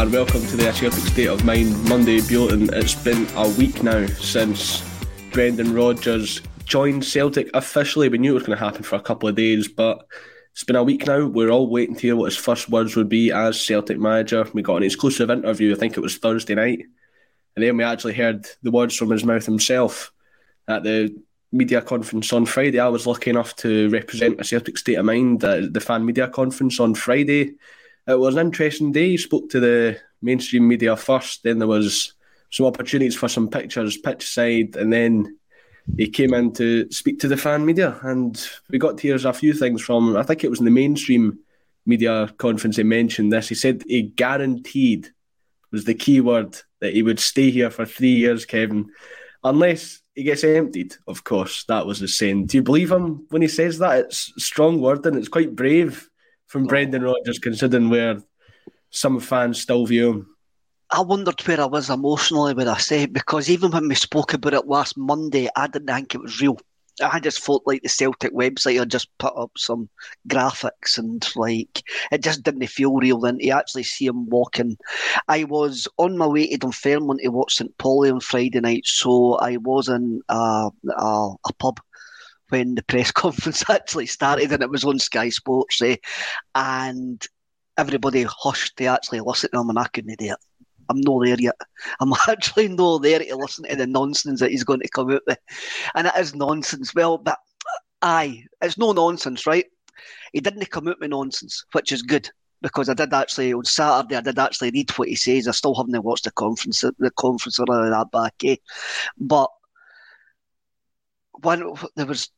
And welcome to the Celtic State of Mind Monday Bulletin. It's been a week now since Brendan Rodgers joined Celtic officially. We knew it was going to happen for a couple of days, but it's been a week now. We're all waiting to hear what his first words would be as Celtic manager. We got an exclusive interview, I think it was Thursday night, and then we actually heard the words from his mouth himself at the media conference on Friday. I was lucky enough to represent a Celtic State of Mind at the fan media conference on Friday it was an interesting day. He spoke to the mainstream media first, then there was some opportunities for some pictures pitch side, and then he came in to speak to the fan media. And we got to hear a few things from, I think it was in the mainstream media conference he mentioned this. He said he guaranteed was the key word that he would stay here for three years, Kevin, unless he gets emptied, of course. That was his saying. Do you believe him when he says that? It's strong word and it's quite brave from oh. Brendan Rodgers, considering where some fans still view him. I wondered where I was emotionally when I said because even when we spoke about it last Monday, I didn't think it was real. I just felt like the Celtic website had just put up some graphics and like it just didn't feel real. And to actually see him walking, I was on my way to Dunfermline to watch St Pauli on Friday night, so I was in a, a, a pub when the press conference actually started and it was on Sky Sports, eh? and everybody hushed to actually listen to him, and I couldn't do it. I'm not there yet. I'm actually not there to listen to the nonsense that he's going to come out with. And it is nonsense. Well, but aye, it's no nonsense, right? He didn't come out with nonsense, which is good because I did actually on Saturday. I did actually read what he says. I still haven't watched the conference, the conference or that back, eh? But one there was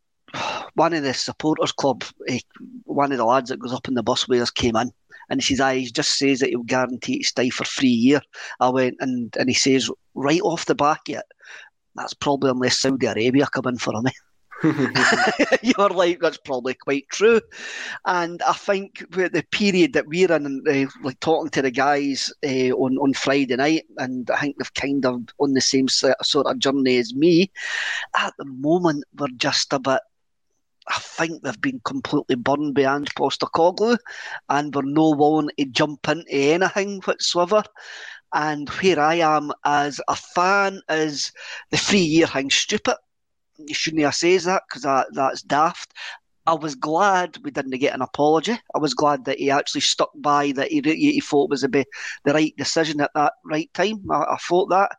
one of the supporters club, eh, one of the lads that goes up in the bus with us came in and he says, "I he just says that he'll guarantee to stay for three year." I went and and he says right off the back yet, that's probably unless Saudi Arabia come in for him. You're like that's probably quite true, and I think with the period that we're in, uh, like talking to the guys uh, on on Friday night, and I think they've kind of on the same sort of journey as me. At the moment, we're just a bit I think they've been completely burned by Ange Postecoglou and we're no willing to jump into anything whatsoever. And where I am as a fan is the three year thing stupid. You shouldn't have said that because that, that's daft. I was glad we didn't get an apology. I was glad that he actually stuck by that he, he thought was the, the right decision at that right time. I, I thought that.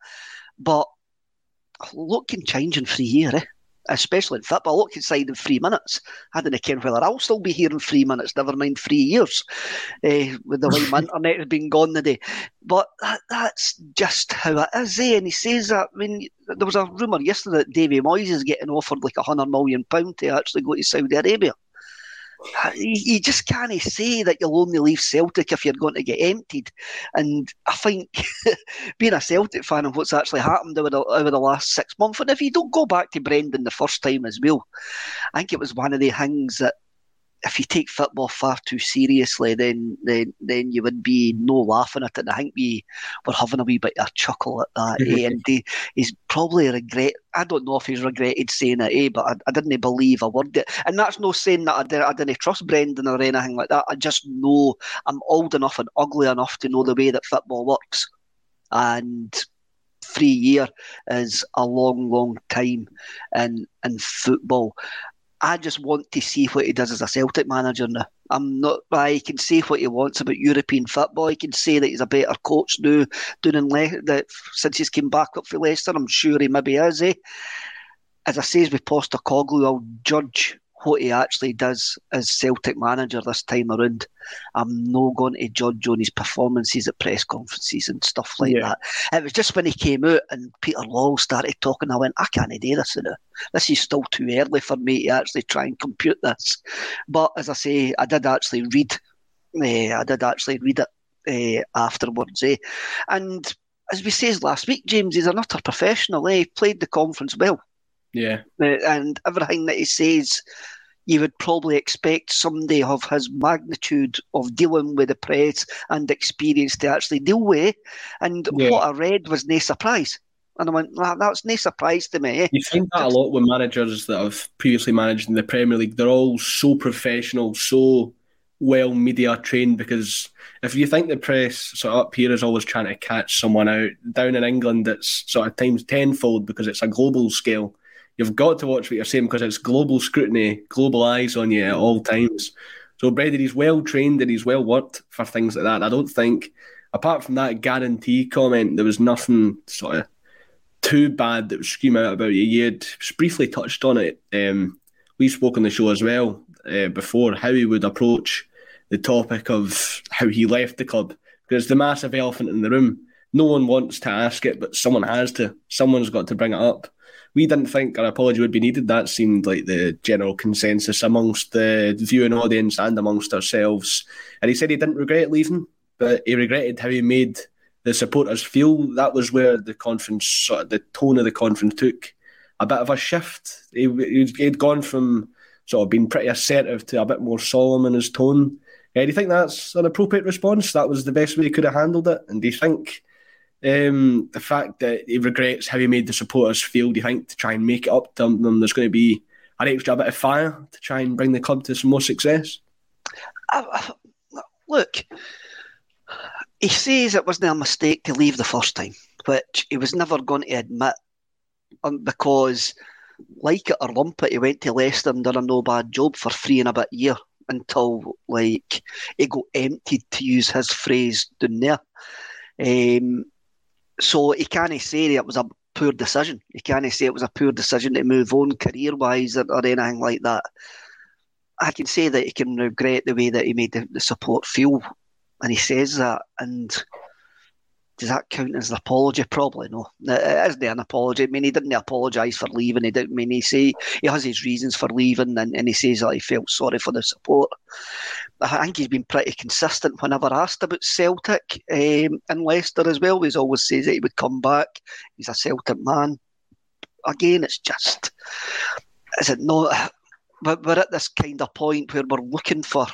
But lot can change in three years, eh? Especially in football. Look inside in three minutes. I don't care whether I'll still be here in three minutes, never mind three years, uh, with the way my internet has been gone today. But that, that's just how it is, eh? And he says that, I mean, there was a rumour yesterday that Davy Moyes is getting offered like a £100 million to actually go to Saudi Arabia you just can't say that you'll only leave Celtic if you're going to get emptied. And I think being a Celtic fan of what's actually happened over the, over the last six months, and if you don't go back to Brendan the first time as well, I think it was one of the things that if you take football far too seriously, then then then you would be no laughing at it. And I think we were having a wee bit of a chuckle at that. eh? And he, he's probably regret. I don't know if he's regretted saying it, eh? But I, I didn't believe a word. It. And that's no saying that I, did, I didn't trust Brendan or anything like that. I just know I'm old enough and ugly enough to know the way that football works. And three year is a long, long time in in football. I just want to see what he does as a Celtic manager now. I'm not. I can say what he wants about European football. He can say that he's a better coach now, doing in Le- that since he's came back up for Leicester. I'm sure he maybe is. Eh? As I say, with Postecoglou, I'll judge what he actually does as Celtic manager this time around. I'm not going to judge on his performances at press conferences and stuff like yeah. that. It was just when he came out and Peter Lawwell started talking, I went, I can't do this now. This is still too early for me to actually try and compute this. But as I say, I did actually read. Uh, I did actually read it uh, afterwards. Eh? And as we said last week, James is an utter professional. Eh? He played the conference well. Yeah. And everything that he says, you would probably expect somebody of his magnitude of dealing with the press and experience to actually deal with. And yeah. what I read was no surprise. And I went, that's no surprise to me. You find that a lot with managers that have previously managed in the Premier League. They're all so professional, so well media trained because if you think the press sort of up here is always trying to catch someone out, down in England it's sort of times tenfold because it's a global scale you've got to watch what you're saying because it's global scrutiny, global eyes on you at all times. So he's well trained and he's well worked for things like that. I don't think, apart from that guarantee comment, there was nothing sort of too bad that would scream out about you. You had briefly touched on it. Um, we spoke on the show as well uh, before how he would approach the topic of how he left the club because the massive elephant in the room. No one wants to ask it, but someone has to. Someone's got to bring it up we didn't think an apology would be needed. That seemed like the general consensus amongst the viewing audience and amongst ourselves. And he said he didn't regret leaving, but he regretted how he made the supporters feel. That was where the conference, sort of the tone of the conference took a bit of a shift. He, he'd gone from sort of being pretty assertive to a bit more solemn in his tone. Uh, do you think that's an appropriate response? That was the best way he could have handled it? And do you think um, the fact that he regrets how he made the supporters feel. Do you think to try and make it up to them, there's going to be an extra bit of fire to try and bring the club to some more success? Uh, look, he says it wasn't a mistake to leave the first time, which he was never going to admit um, because, like it or lump it, he went to Leicester and done a no bad job for three and a bit year until like it got emptied, to use his phrase, down there. Um, so he can't say that it was a poor decision. He can't say it was a poor decision to move on career wise or, or, anything like that. I can say that he can regret the way that he made the, the support feel, and he says that. And does that count as an apology? Probably no. It isn't an apology. I mean, he didn't apologise for leaving. He didn't I mean he say he has his reasons for leaving, and, and he says that he felt sorry for the support. I think he's been pretty consistent whenever asked about Celtic um, and Leicester as well. He's always says that he would come back. He's a Celtic man. Again, it's just is it not? We're at this kind of point where we're looking for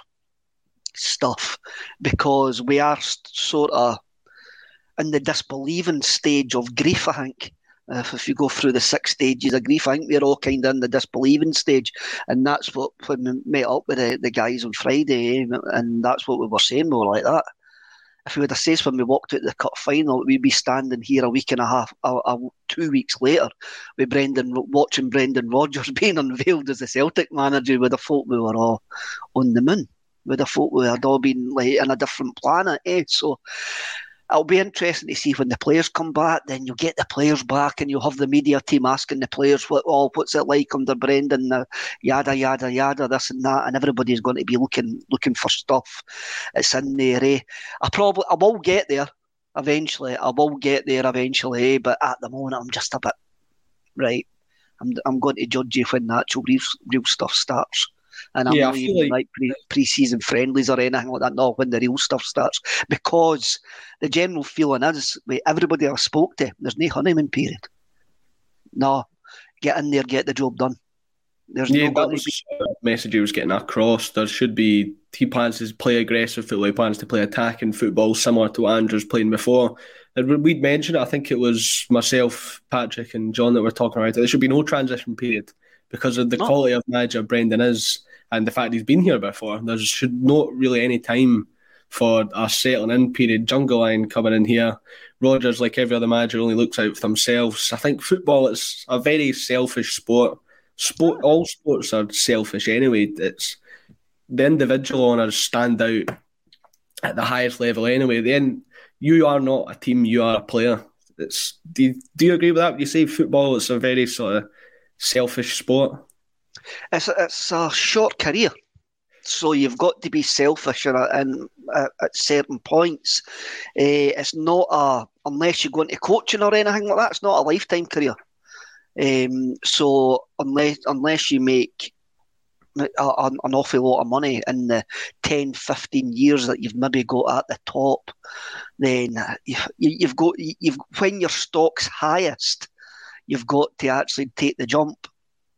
stuff because we are sort of in the disbelieving stage of grief, I think. If, if you go through the six stages of grief, I think we're all kind of in the disbelieving stage. And that's what, when we met up with the, the guys on Friday, and that's what we were saying, were like that. If we would have said when we walked out the cup final, we'd be standing here a week and a half, a, a, two weeks later, with Brendan watching Brendan Rodgers being unveiled as the Celtic manager. We'd have thought we were all on the moon. We'd have thought we had all been like in a different planet. Eh? So it'll be interesting to see when the players come back. Then you'll get the players back, and you'll have the media team asking the players, "What, oh, what's it like under Brendan?" Uh, yada yada yada, this and that, and everybody's going to be looking looking for stuff. It's in there. Eh? I probably I will get there eventually. I will get there eventually, eh? but at the moment, I'm just a bit right. I'm I'm going to judge you when the actual real, real stuff starts. And I'm Yeah, not even like- like pre pre-season friendlies or anything like that. No, when the real stuff starts, because the general feeling is, with everybody I spoke to, there's no honeymoon period. No, get in there, get the job done. There's Yeah, no that was be. message he was getting across. There should be he plans to play aggressive football, he plans to play attacking football, similar to what Ange's playing before. And we'd mentioned it, I think it was myself, Patrick, and John that were talking about it. There should be no transition period because of the No. quality of manager Brendan is and the fact he's been here before. There should not really any time for a settling in period. Jungle Line coming in here. Rodgers, like every other manager, only looks out for themselves. I think football is a very selfish sport. Sport, all sports are selfish anyway. It's the individual owners stand out at the highest level anyway. Then you are not a team; you are a player. It's do you, do you agree with that? You say football is a very sort of selfish sport. It's a, it's a short career, so you've got to be selfish in, a- in, at, certain points. Eh, it's not a unless you go into coaching or anything like that. It's not a lifetime career. Um, so unless unless you make a, a- an awful lot of money in the 10, 15 years that you've maybe got at the top, then uh, you, you've got you've when your stock's highest, you've got to actually take the jump.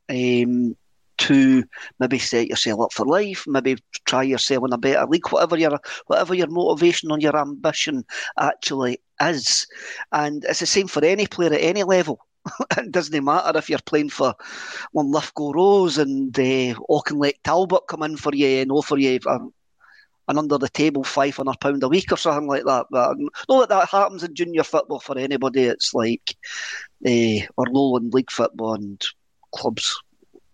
Um, to maybe set yourself up for life, maybe try yourself in a better league, whatever your whatever your motivation or your ambition actually is. And it's the same for any player at any level. it doesn't matter if you're playing for Linlithgow Rose and uh, Auchinleck Talbot come in for you and offer you um, an under the table five hundred pound a week or something like that. But not that that happens in junior football for anybody. It's like uh, or lowland league football and clubs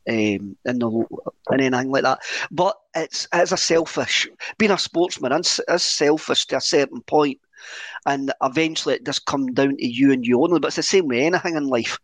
um, in the and anything like that. But it's it's a selfish being a sportsman is, is selfish to a certain point, and eventually it does come down to you and you only. But it's the same with anything in life.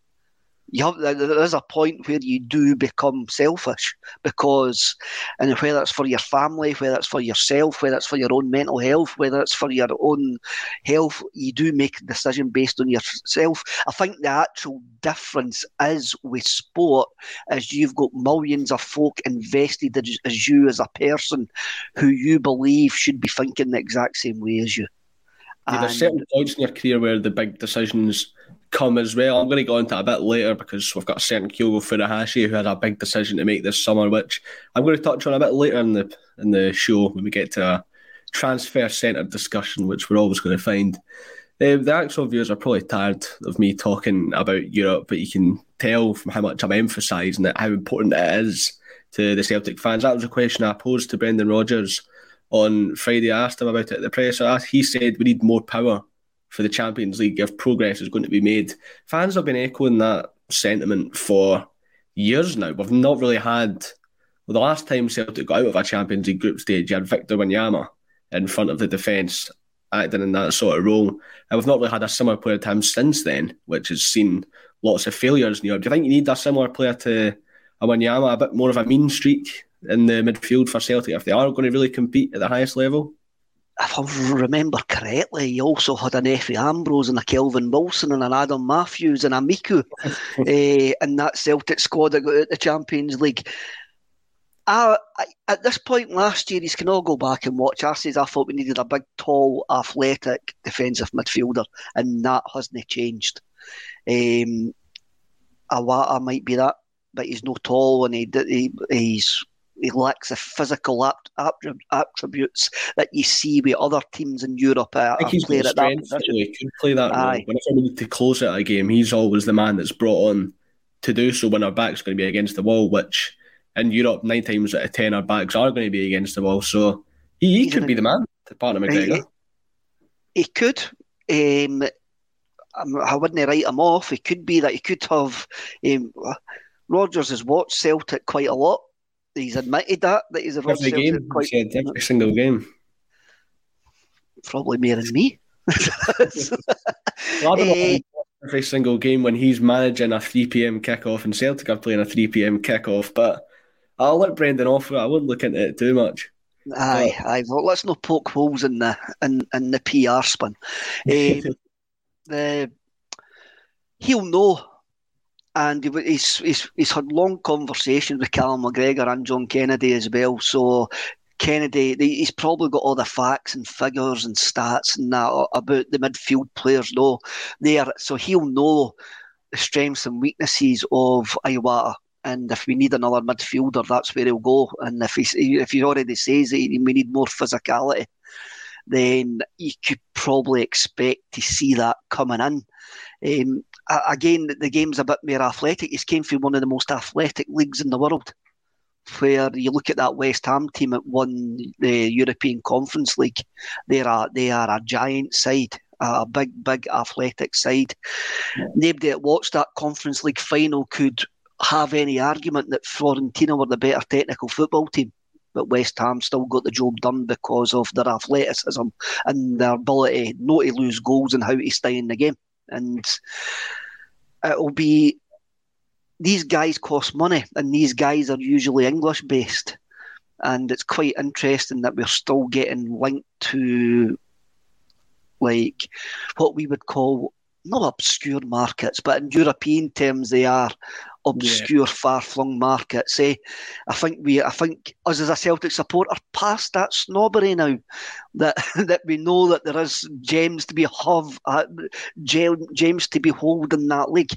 You have there is a point where you do become selfish because, and whether it's for your family, whether it's for yourself, whether it's for your own mental health, whether it's for your own health, you do make a decision based on yourself. I think the actual difference is with sport is you've got millions of folk invested as, as you as a person who you believe should be thinking the exact same way as you. Yeah, there's certain points in your career where the big decisions come as well. I'm going to go into a bit later because we've got a certain Kyogo Furuhashi who had a big decision to make this summer, which I'm going to touch on a bit later in the in the show when we get to a transfer centre discussion, which we're always going to find. Uh, the actual viewers are probably tired of me talking about Europe, but you can tell from how much I'm emphasising it how important it is to the Celtic fans. That was a question I posed to Brendan Rodgers on Friday. I asked him about it at the press. He said we need more power for the Champions League if progress is going to be made. Fans have been echoing that sentiment for years now. We've not really had. Well, the last time Celtic got out of a Champions League group stage, you had Victor Wanyama in front of the defence, acting in that sort of role. And we've not really had a similar player to him since then, which has seen lots of failures in Europe. Do you think you need a similar player to a Wanyama, a bit more of a mean streak in the midfield for Celtic if they are going to really compete at the highest level? If I remember correctly, he also had an Efe Ambrose and a Kelvin Wilson and an Adam Matthews and a Miku uh, in that Celtic squad that got out the Champions League. I, I, at this point last year, he's can all go back and watch. I says I thought we needed a big, tall, athletic defensive midfielder, and that hasn't changed. Um, Iwata might be that, but he's no tall and he, he he's he lacks the physical attributes that you see with other teams in Europe. Uh, I think he's at that position. He could play that role. Aye. Whenever we need to close out a game, he's always the man that's brought on to do so when our back's going to be against the wall, which in Europe, nine times out of ten, our backs are going to be against the wall. So he, he could an- be the man to partner McGregor. He, he could. Um, I wouldn't write him off. He could be that he could have. Um, Rodgers has watched Celtic quite a lot. He's admitted that that he's watched every Celtic game, quite he said, every single game. probably more than me. uh, every single game when he's managing a 3 p.m. kickoff and Celtic are playing a 3 p.m. kickoff, but I'll let Brendan off. I wouldn't look into it too much. Aye, aye. Well, let's not poke holes in the in, in the PR spin. Um, the he'll know, and he's he's he's had long conversations with Callum McGregor and John Kennedy as well. So Kennedy, he's probably got all the facts and figures and stats and that about the midfield players. No, there, so he'll know the strengths and weaknesses of Iwata. And if we need another midfielder, that's where he'll go. And if he if he already says that we need more physicality, then you could probably expect to see that coming in. Um, again, the game's a bit more athletic. He's came from one of the most athletic leagues in the world where you look at that West Ham team that won the European Conference League, they're a, they are a giant side, a big, big athletic side. Nobody that watched that Conference League final could have any argument that Fiorentina were the better technical football team. But West Ham still got the job done because of their athleticism and their ability not to lose goals and how to stay in the game. And it'll be these guys cost money, and these guys are usually English based. And it's quite interesting that we're still getting linked to like what we would call not obscure markets, but in European terms, they are obscure, yeah. far-flung markets. Eh? I think we, I think us as a Celtic supporter, past that snobbery now, that that we know that there is gems to be have, uh, gems to behold in that league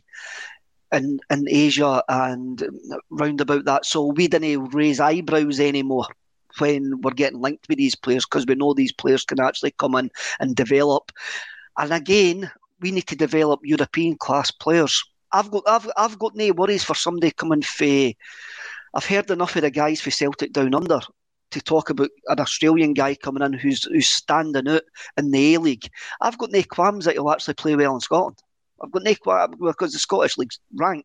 in, in Asia and round about that. So we didn't raise eyebrows anymore when we're getting linked with these players because we know these players can actually come in and develop. And again, we need to develop European class players. I've got I've I've got no worries for somebody coming for. I've heard enough of the guys for Celtic down under to talk about an Australian guy coming in who's who's standing out in the A League. I've got no qualms that he'll actually play well in Scotland. I've got no qualms because the Scottish League's rank.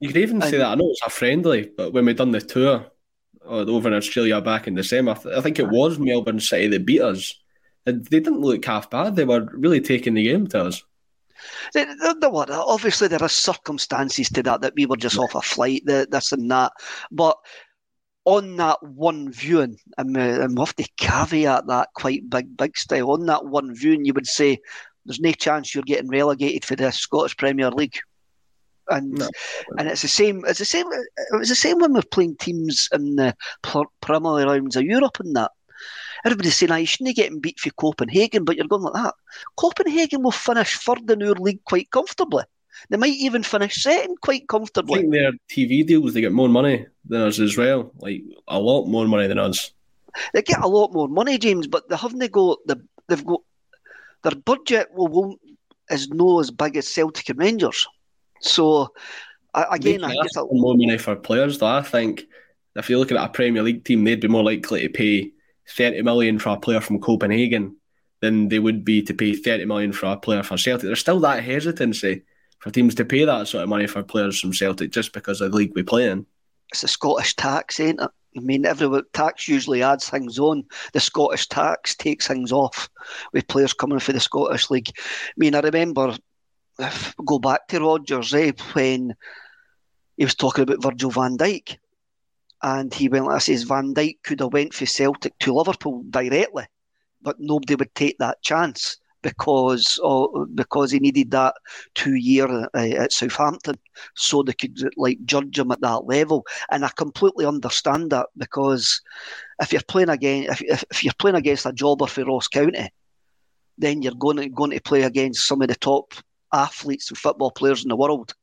You could even say that. I know it's a friendly, but when we done the tour uh, over in Australia back in December, I think it was Melbourne City that beat us. And they didn't look half bad. They were really taking the game to us. There, there were obviously there are circumstances to that that we were just off a flight, this and that. But on that one viewing, and we have to caveat that quite big, big style. On that one viewing, you would say there's no chance you're getting relegated for the Scottish Premier League. And no. and it's the same. It's the same. It was the same when we're playing teams in the preliminary rounds of Europe and that. Everybody's saying, I shouldn't be getting beat for Copenhagen, but you're going like that. Copenhagen will finish third in our league quite comfortably. They might even finish second quite comfortably. I think their TV deals, they get more money than us as well. Like, a lot more money than us. They get a lot more money, James, but they haven't got the, they've got their budget will won't is no as big as Celtic and Rangers. So again, I guess more money for players. Though I think if you're looking at a Premier League team, they'd be more likely to pay thirty million for a player from Copenhagen than they would be to pay thirty million for a player from Celtic. There's still that hesitancy for teams to pay that sort of money for players from Celtic just because of the league we play in. It's a Scottish tax, ain't it? I mean, every tax usually adds things on. The Scottish tax takes things off with players coming for the Scottish League. I mean, I remember, go back to Rodgers, eh, when he was talking about Virgil van Dijk. And he went, I says, Van Dijk could have went for Celtic to Liverpool directly, but nobody would take that chance because because he needed that two year uh, at Southampton, so they could like judge him at that level. And I completely understand that because if you're playing against if, if you're playing against a jobber for Ross County, then you're going to going to play against some of the top athletes and football players in the world.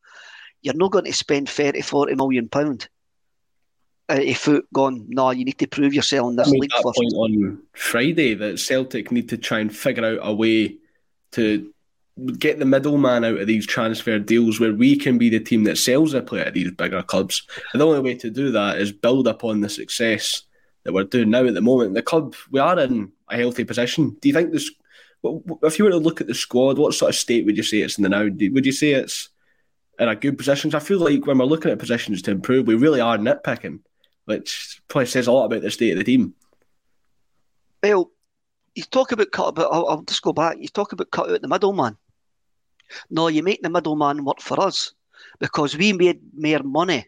You're not going to spend 30, 40 million pound uh, a foot gone, no, you need to prove yourself in this I league that first. point on Friday that Celtic need to try and figure out a way to get the middleman out of these transfer deals where we can be the team that sells a player at these bigger clubs. And the only way to do that is build upon the success that we're doing now at the moment. The club, we are in a healthy position. Do you think this, if you were to look at the squad, what sort of state would you say it's in the now? Would you say it's in a good position? I feel like when we're looking at positions to improve, we really are nitpicking, which probably says a lot about the state of the team. Well, you talk about cut, but I'll, I'll just go back. You talk about cut out the middleman. No, you make the middleman work for us because we made more money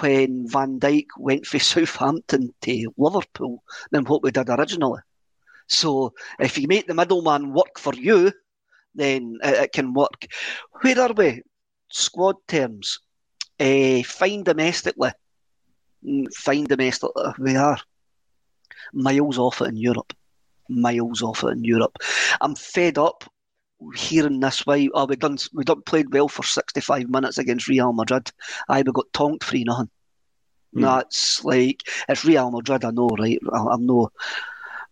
when Van Dijk went from Southampton to Liverpool than what we did originally. So if you make the middleman work for you, then it, it can work. Where are we? Squad terms. Uh, fine domestically. Mm, fine domestically. We are miles off it in Europe. Miles off it in Europe. I'm fed up hearing this why oh we done we done played well for 65 minutes against Real Madrid. I we got tonked three nothing. Mm. That's like it's Real Madrid. I know, right? I, am no.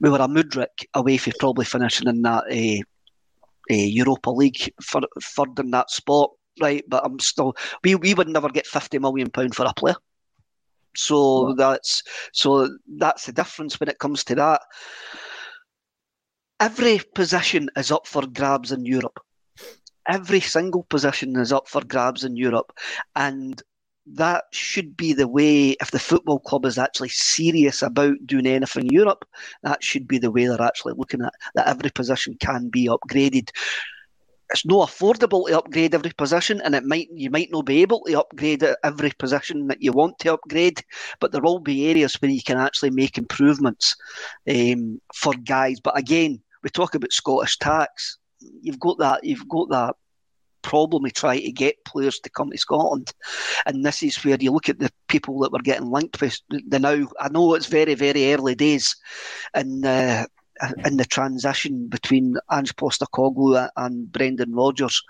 We were a Mudryk away from probably finishing in that uh, uh, Europa League for third in that spot, right? But I'm still we we would never get 50 million pound for a player. So that's so that's the difference when it comes to that every position is up for grabs in Europe. Every single position is up for grabs in Europe. And that should be the way, if the football club is actually serious about doing anything in Europe, that should be the way they're actually looking at that every position can be upgraded it's not affordable to upgrade every position, and it might you might not be able to upgrade every position that you want to upgrade, but there will be areas where you can actually make improvements um, for guys. But again, we talk about Scottish tax. You've got that. You've got that problem of trying to get players to come to Scotland. And this is where you look at the people that we're getting linked with the now. I know it's very, very early days, and uh, in the transition between Ange Postecoglou and Brendan Rodgers.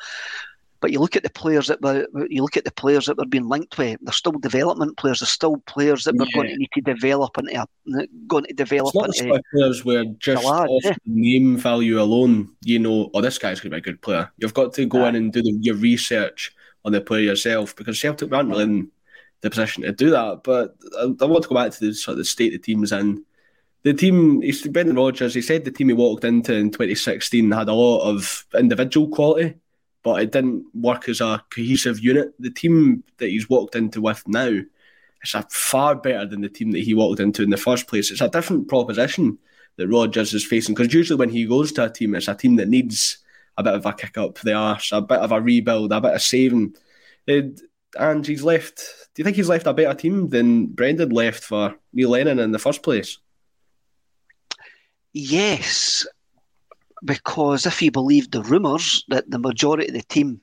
But you look at the players that were you look at the players that were being linked with. They're still development players. They're still players that we're going to need to develop into a, going to develop it's not into players where just lad, off yeah. name value alone, you know, oh this guy's going to be a good player. You've got to go yeah. in and do the, your research on the player yourself because Celtic aren't really in the position to do that. But I, I want to go back to the sort of the state the team's in the team, Brendan Rodgers, he said the team he walked into in 2016 had a lot of individual quality, but it didn't work as a cohesive unit. The team that he's walked into with now is far better than the team that he walked into in the first place. It's a different proposition that Rodgers is facing because usually when he goes to a team, it's a team that needs a bit of a kick up the arse, a bit of a rebuild, a bit of saving. It, and he's left. Do you think he's left a better team than Brendan left for Neil Lennon in the first place? Yes, because if you believe the rumours that the majority of the team,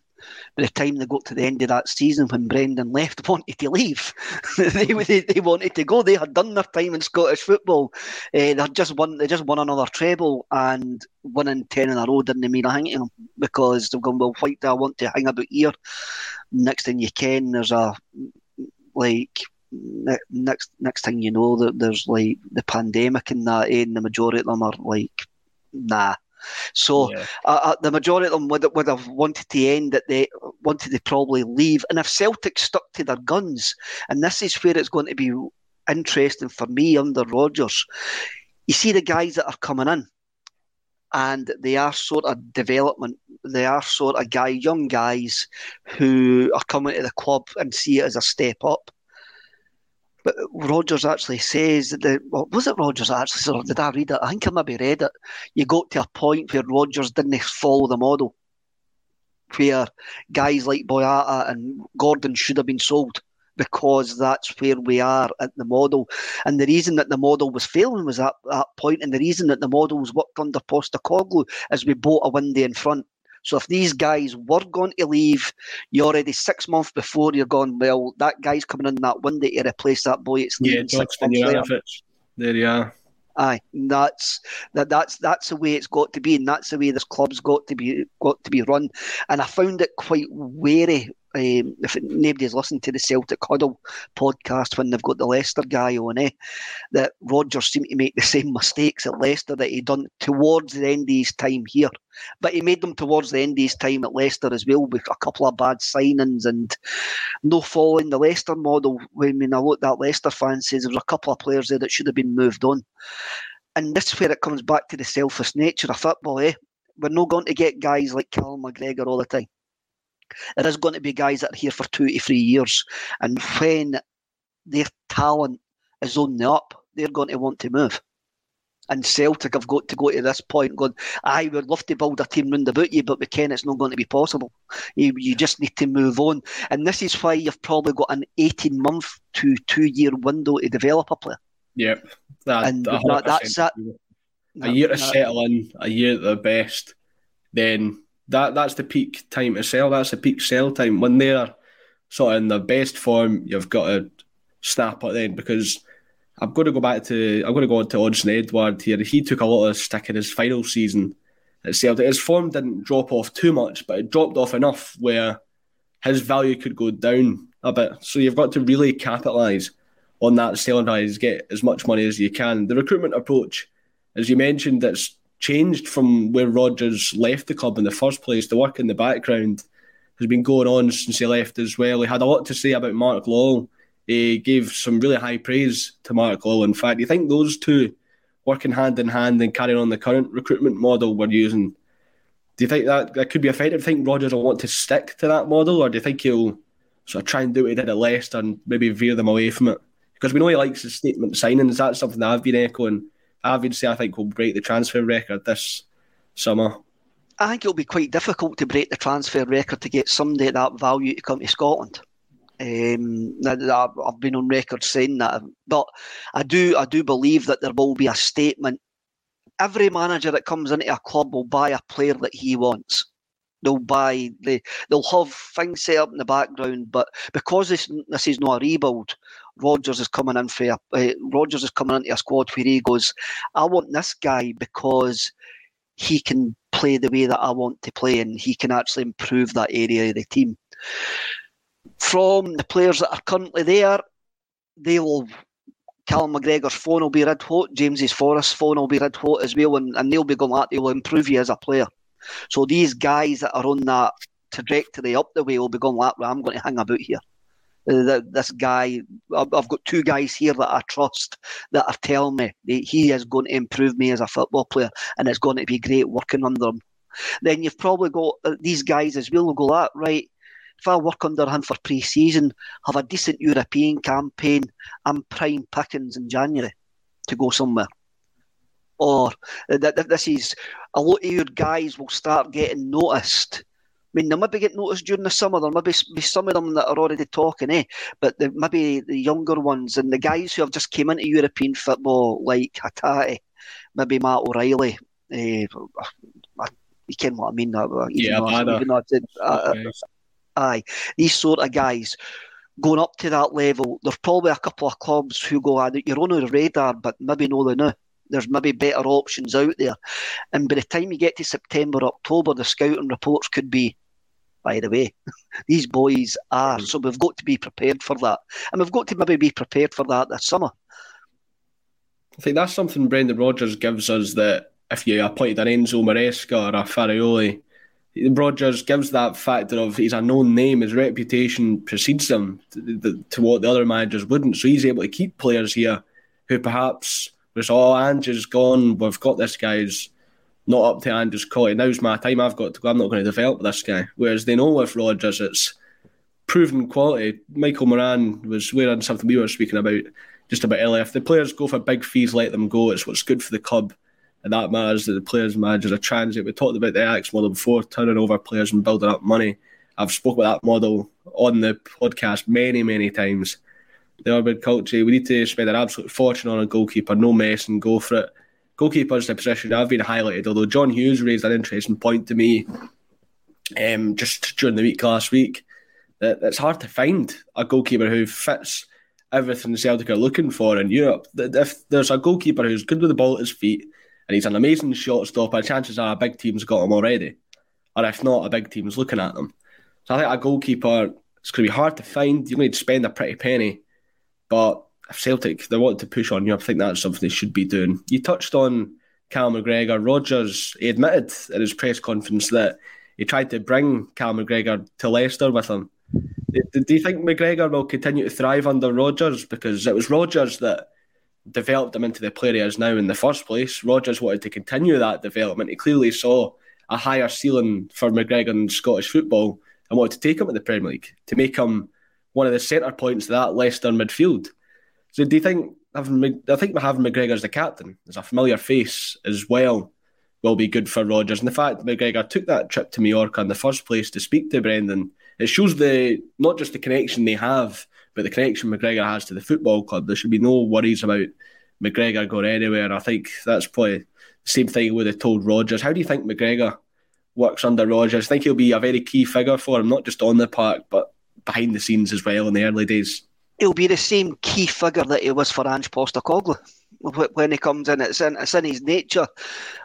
by the time they got to the end of that season when Brendan left, wanted to leave. they, they, they wanted to go. They had done their time in Scottish football. Uh, they just won. They just won another treble, and winning ten in a row didn't mean a thing to them because they've gone. Well, why do I want to hang about here? Next thing you can, there's a like next next thing you know, that there's like the pandemic and that, eh, and the majority of them are like, nah. So yeah. uh, uh, the majority of them would, would have wanted to end that they wanted to probably leave. And if Celtic stuck to their guns, and this is where it's going to be interesting for me under Rodgers, you see the guys that are coming in, and they are sort of development. They are sort of guy, young guys who are coming to the club and see it as a step up. But Rodgers actually says that the well, was it Rodgers actually? Or did I read it? I think I maybe read it. You got to a point where Rodgers didn't follow the model, where guys like Boyata and Gordon should have been sold because that's where we are at the model. And the reason that the model was failing was at that point, and the reason that the model was worked under Postecoglou is we bought a window in front. So if these guys were going to leave, you already six months before you're going, well, that guy's coming in that window to replace that boy. It's leaving yeah, six months later. There you are. Aye, that's that. That's that's the way it's got to be, and that's the way this club's got to be got to be run. And I found it quite wary Um, if nobody's listened to the Celtic Huddle podcast when they've got the Leicester guy on, eh, that Rodgers seemed to make the same mistakes at Leicester that he done towards the end of his time here. But he made them towards the end of his time at Leicester as well with a couple of bad signings and no following the Leicester model. I mean, I looked at Leicester fans says there was a couple of players there that should have been moved on. And this is where it comes back to the selfish nature of football, eh? We're not going to get guys like Callum McGregor all the time. There is going to be guys that are here for two to three years. And when their talent is on the up, they're going to want to move. And Celtic have got to go to this point going, I would love to build a team round about you, but we can, it's not going to be possible. You, you just need to move on. And this is why you've probably got an 18 month to two year window to develop a player. Yep. That, and that, that's it. A year to settle in, a year at the best, then that that's the peak time to sell. That's the peak sell time. When they're sort of in the best form, you've got to snap it then because I'm going to go back to I'm going to go on to Odsonne Edouard here. He took a lot of stick in his final season at Celtic. His form didn't drop off too much, but it dropped off enough where his value could go down a bit. So you've got to really capitalise on that selling price, get as much money as you can. The recruitment approach, as you mentioned, that's changed from where Rodgers left the club in the first place. The work in the background has been going on since he left as well. He had a lot to say about Mark Lawwell. He gave some really high praise to Mark Lawwell. In fact, you think those two working hand in hand and carrying on the current recruitment model we're using, do you think that, that could be effective? Do you think Rodgers will want to stick to that model, or do you think he'll sort of try and do what he did at Leicester and maybe veer them away from it? Because we know he likes his statement signings. That's something that I've been echoing. Obviously, I think will break the transfer record this summer. I think it'll be quite difficult to break the transfer record to get somebody at that value to come to Scotland. Um, I've been on record saying that, but I do I do believe that there will be a statement. Every manager that comes into a club will buy a player that he wants. They'll buy the they'll have things set up in the background, but because this this is not a rebuild, Rodgers is coming in for a, uh, is coming into a squad where he goes, I want this guy because he can play the way that I want to play and he can actually improve that area of the team. From the players that are currently there, they will Callum McGregor's phone will be red hot, James's Forrest phone will be red hot as well, and, and they'll be going that they will improve you as a player. So these guys that are on that trajectory up the way will be going like, well, I'm going to hang about here. Uh, this guy, I've got two guys here that I trust that are telling me he is going to improve me as a football player, and it's going to be great working under him. Then you've probably got uh, these guys as well. Will go that right. If I work under him for pre-season, have a decent European campaign, I'm prime pickings in January to go somewhere. Or uh, this is a lot of your guys will start getting noticed I mean, they maybe get noticed during the summer. There maybe be some of them that are already talking, eh? But the, maybe the younger ones and the guys who have just came into European football, like Hatate, maybe Matt O'Reilly. Eh, you can what I mean. yeah, though, uh, aye, these sort of guys going up to that level. There's probably a couple of clubs who go, you're on the radar, but maybe no, they know there's maybe better options out there. And by the time you get to September, October, the scouting reports could be by the way. These boys are. So we've got to be prepared for that. And we've got to maybe be prepared for that this summer. I think that's something Brendan Rodgers gives us that if you appointed an Enzo Maresca or a Farioli, Rodgers gives that factor of he's a known name, his reputation precedes him to, to, what the other managers wouldn't. So he's able to keep players here who perhaps was, oh, Ange's gone, we've got this guy's not up to Ange's quality. Now's my time. I've got to go. I'm not going to develop this guy. Whereas they know with Rodgers, it's proven quality. Michael Moran was wearing something we were speaking about just about earlier. If the players go for big fees, let them go. It's what's good for the club. And that matters that the players managers are transit. We talked about the Ajax model before, turning over players and building up money. I've spoken about that model on the podcast many, many times. The urban culture, we need to spend an absolute fortune on a goalkeeper, no mess and go for it goalkeeper's the position I've been highlighted. Although John Hughes raised an interesting point to me um, just during the week last week that it's hard to find a goalkeeper who fits everything Celtic are looking for in Europe. If there's a goalkeeper who's good with the ball at his feet and he's an amazing shot stopper, chances are a big team's got him already. Or if not, a big team's looking at them. So I think a goalkeeper It's going to be hard to find. You're going to spend a pretty penny. But Celtic, they want to push on you, I think that's something they should be doing. You touched on Cal McGregor. Rodgers, he admitted in his press conference that he tried to bring Cal McGregor to Leicester with him. Do you think McGregor will continue to thrive under Rodgers? Because it was Rodgers that developed him into the player he is now in the first place. Rodgers wanted to continue that development. He clearly saw a higher ceiling for McGregor in Scottish football and wanted to take him to the Premier League to make him one of the centre points of that Leicester midfield. So do you think having I think having McGregor as the captain, as a familiar face as well, will be good for Rodgers. And the fact that McGregor took that trip to Mallorca in the first place to speak to Brendan, it shows the not just the connection they have, but the connection McGregor has to the football club. There should be no worries about McGregor going anywhere. And I think that's probably the same thing he would have told Rodgers. How do you think McGregor works under Rodgers? I think he'll be a very key figure for him, not just on the park, but behind the scenes as well in the early days. He'll be the same key figure that he was for Ange Postecoglou when he comes in. It's in, it's in his nature.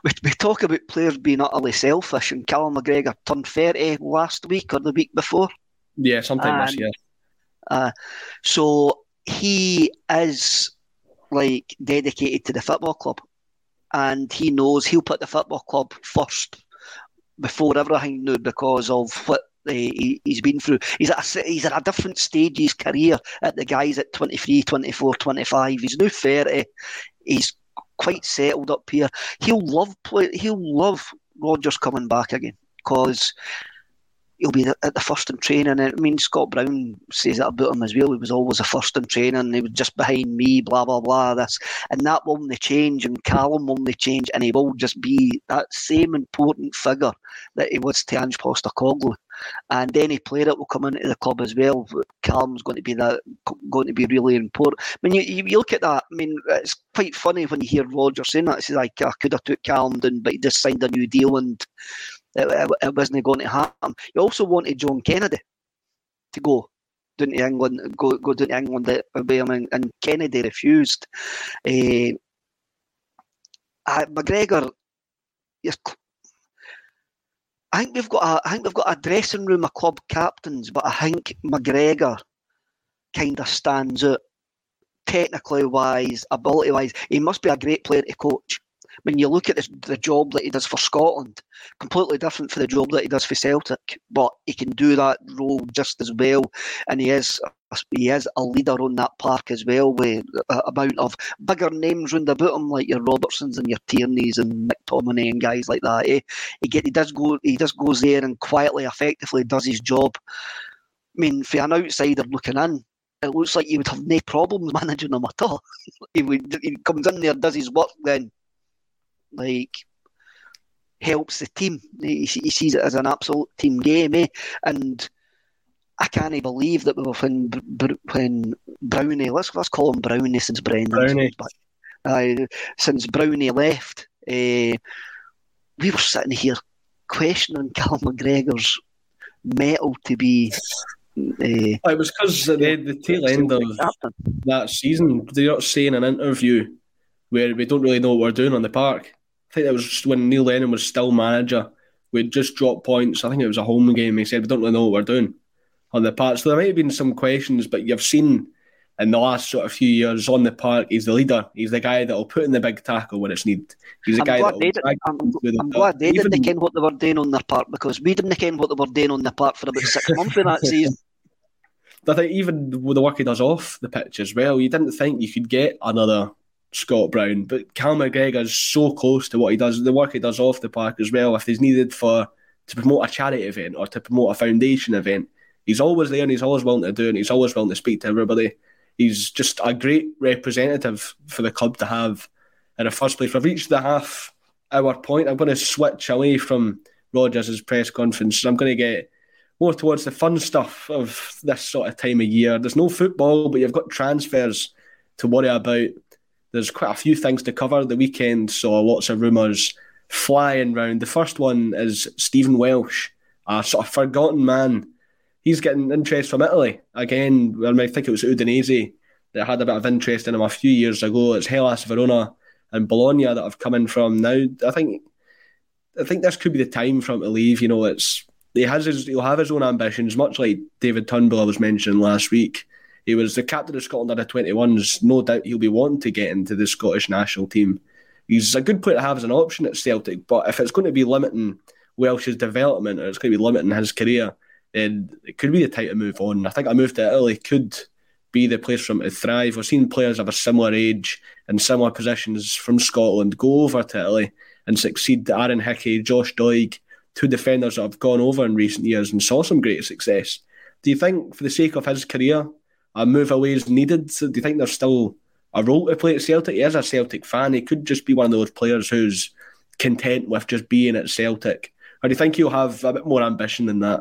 We, we talk about players being utterly selfish, and Callum McGregor turned 30 last week or the week before. Yeah, sometime this year. Uh, so he is like dedicated to the football club, and he knows he'll put the football club first before everything new because of what Eh, he, has been through. He's at, a, he's at a different stage of his career at the guys at 23, 24, 25. He's now 30. He's quite settled up here. He'll love play. He'll love Rodgers coming back again because he'll be at the first in training. And I mean, Scott Brown says that about him as well. He was always the first in training. He was just behind me, blah, blah, blah. This And that will only change, and Callum will only change, and he will just be that same important figure that he was to Ange Postecoglou. And any player that will come into the club as well, Callum's going to be that going to be really important. I mean, you, you look at that. I mean, it's quite funny when you hear Rodgers saying that. It's like I could have took Callum down, but he just signed a new deal and it, it, it wasn't going to happen. You also wanted John Kennedy to go down to England, go go down to England and Kennedy refused. Uh, uh, McGregor, yes, I think we've got a, I think we've got a dressing room of club captains, but I think McGregor kind of stands out technically wise, ability wise. He must be a great player to coach when you look at this, the job that he does for Scotland, completely different for the job that he does for Celtic, but he can do that role just as well, and he is he is a leader on that park as well, with a amount of bigger names round about him, like your Robertsons and your Tierneys and McTominay and guys like that. Eh? He get he does go he just goes there and quietly, effectively does his job. I mean, for an outsider looking in, it looks like he would have no problems managing them at all. he, would, he comes in there, does his work, then like helps the team. He, he sees it as an absolute team game, eh? And I can't believe that we were when when Brownie, let's let's call him Brownie since Brendan, Brownie. uh, since Brownie left, uh, we were sitting here questioning Cal McGregor's mettle to be. Uh, it was because the, the tail end of that season, they're not saying an interview where we don't really know what we're doing on the park think it was when Neil Lennon was still manager. We'd just dropped points. I think it was a home game. He said, We don't really know what we're doing on the park. So there might have been some questions, but you've seen in the last sort of few years on the park, he's the leader. He's the guy that'll put in the big tackle when it's needed. He's the I'm guy glad they, I'm, I'm glad they Even, didn't ken what they were doing on the park because we didn't ken what they were doing on the park for about six months in that season. I think even with the work he does off the pitch as well, you didn't think you could get another Scott Brown, but Cal McGregor is so close to what he does, the work he does off the park as well. If he's needed for to promote a charity event or to promote a foundation event, he's always there and he's always willing to do it. And he's always willing to speak to everybody. He's just a great representative for the club to have in the first place. We've reached the half hour point. I'm going to switch away from Rodgers' press conference. I'm going to get more towards the fun stuff of this sort of time of year. There's no football, but you've got transfers to worry about there's quite a few things to cover. The weekend saw lots of rumours flying round. The first one is Stephen Welsh, a sort of forgotten man. He's getting interest from Italy. Again, I think it was Udinese that had a bit of interest in him a few years ago. It's Hellas Verona and Bologna that have come in from now. I think I think this could be the time for him to leave. You know, it's he has his, he'll have his own ambitions, much like David Turnbull I was mentioning last week. He was the captain of Scotland under 21s. No doubt he'll be wanting to get into the Scottish national team. He's a good player to have as an option at Celtic, but if it's going to be limiting Welsh's development or it's going to be limiting his career, then it could be the time to move on. I think a move to Italy could be the place for him to thrive. We've seen players of a similar age and similar positions from Scotland go over to Italy and succeed. Aaron Hickey, Josh Doig, two defenders that have gone over in recent years and saw some great success. Do you think, for the sake of his career, a move away is needed? Do you think there's still a role to play at Celtic? He is a Celtic fan. He could just be one of those players who's content with just being at Celtic. Or do you think he'll have a bit more ambition than that?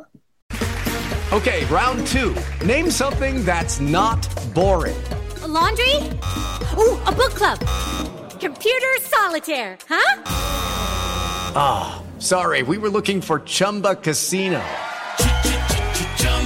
Okay, round two. Name something that's not boring. A laundry? Ooh, a book club. Computer solitaire, huh? Ah, oh, sorry, we were looking for Chumba Casino.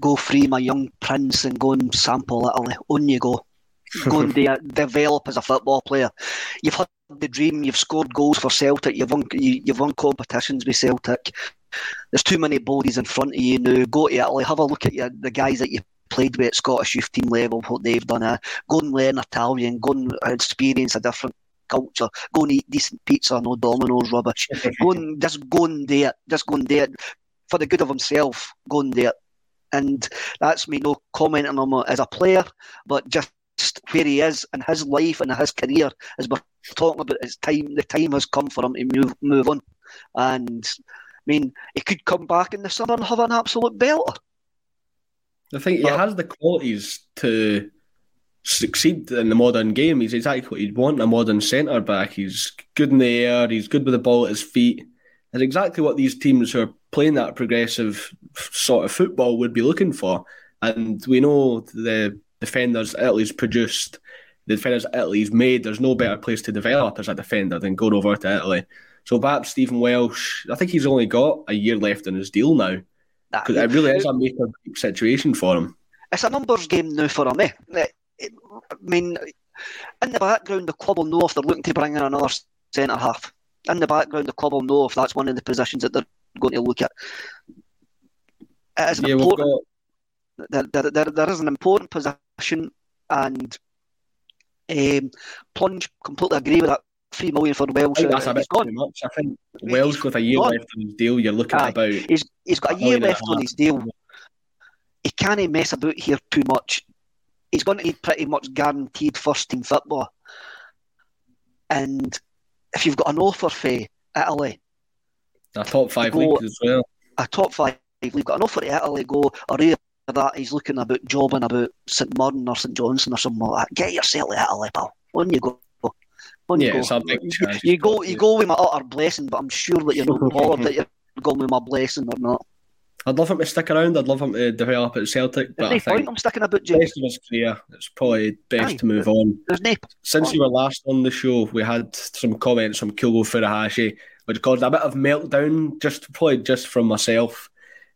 go free my young prince and go and sample Italy. On you go. Go and de- develop as a football player. You've had the dream. You've scored goals for Celtic. You've won. You, have won competitions with Celtic. There's too many bodies in front of you now. Go to Italy. Have a look at your, the guys that you played with at Scottish youth team level. What they've done. Uh, go and learn Italian. Go and experience a different culture. Go and eat decent pizza, no Domino's rubbish. go and just go and do it. Just go and do it for the good of himself. Go and do it and that's me no commenting on him as a player, but just where he is in his life and his career as we're talking about his time the time has come for him to move move on. And I mean he could come back in the summer and have an absolute belter. I think he has the qualities to succeed in the modern game. He's exactly what you'd want a modern centre back. He's good in the air. He's good with the ball at his feet. It's exactly what these teams who are playing that progressive sort of football would be looking for. And we know the defenders Italy's produced, the defenders Italy's made, there's no better place to develop as a defender than going over to Italy. So perhaps Stephen Welsh, I think he's only got a year left in his deal now. Because it really is a make or break situation for him. It's a numbers game now for him. Eh? I mean, in the background, the club will know if they're looking to bring in another centre half. In the background, the club will know if that's one of the positions that they're going to look at. It is an yeah, important. Got... There, there, there is an important position, and um, plunge completely agree with that. Three million for Welsh. that's a bit too much. I think Welsh with a year gone. left on his deal, you're looking Aye. at about. He's, he's got a year left on his deal. He can't mess about here too much. He's going to be pretty much guaranteed first team football. And if you've got an offer for Italy, a top five league as well. A top five league. Got an offer to Italy. Go or either that he's looking about jobbing about St Mirren or St Johnstone or something like that. Get yourself to Italy, pal. On you go. On yeah, you go. You, you go. You go with my utter blessing, but I'm sure that you're not bothered that you're going with my blessing or not. I'd love him to stick around. I'd love him to develop at Celtic. But There's I no think I'm sticking about Jay. Rest of his career, it's probably best Aye, to move on. There's no Since you were last on the show, we had some comments from Kyogo Furuhashi which caused a bit of meltdown, just probably just from myself.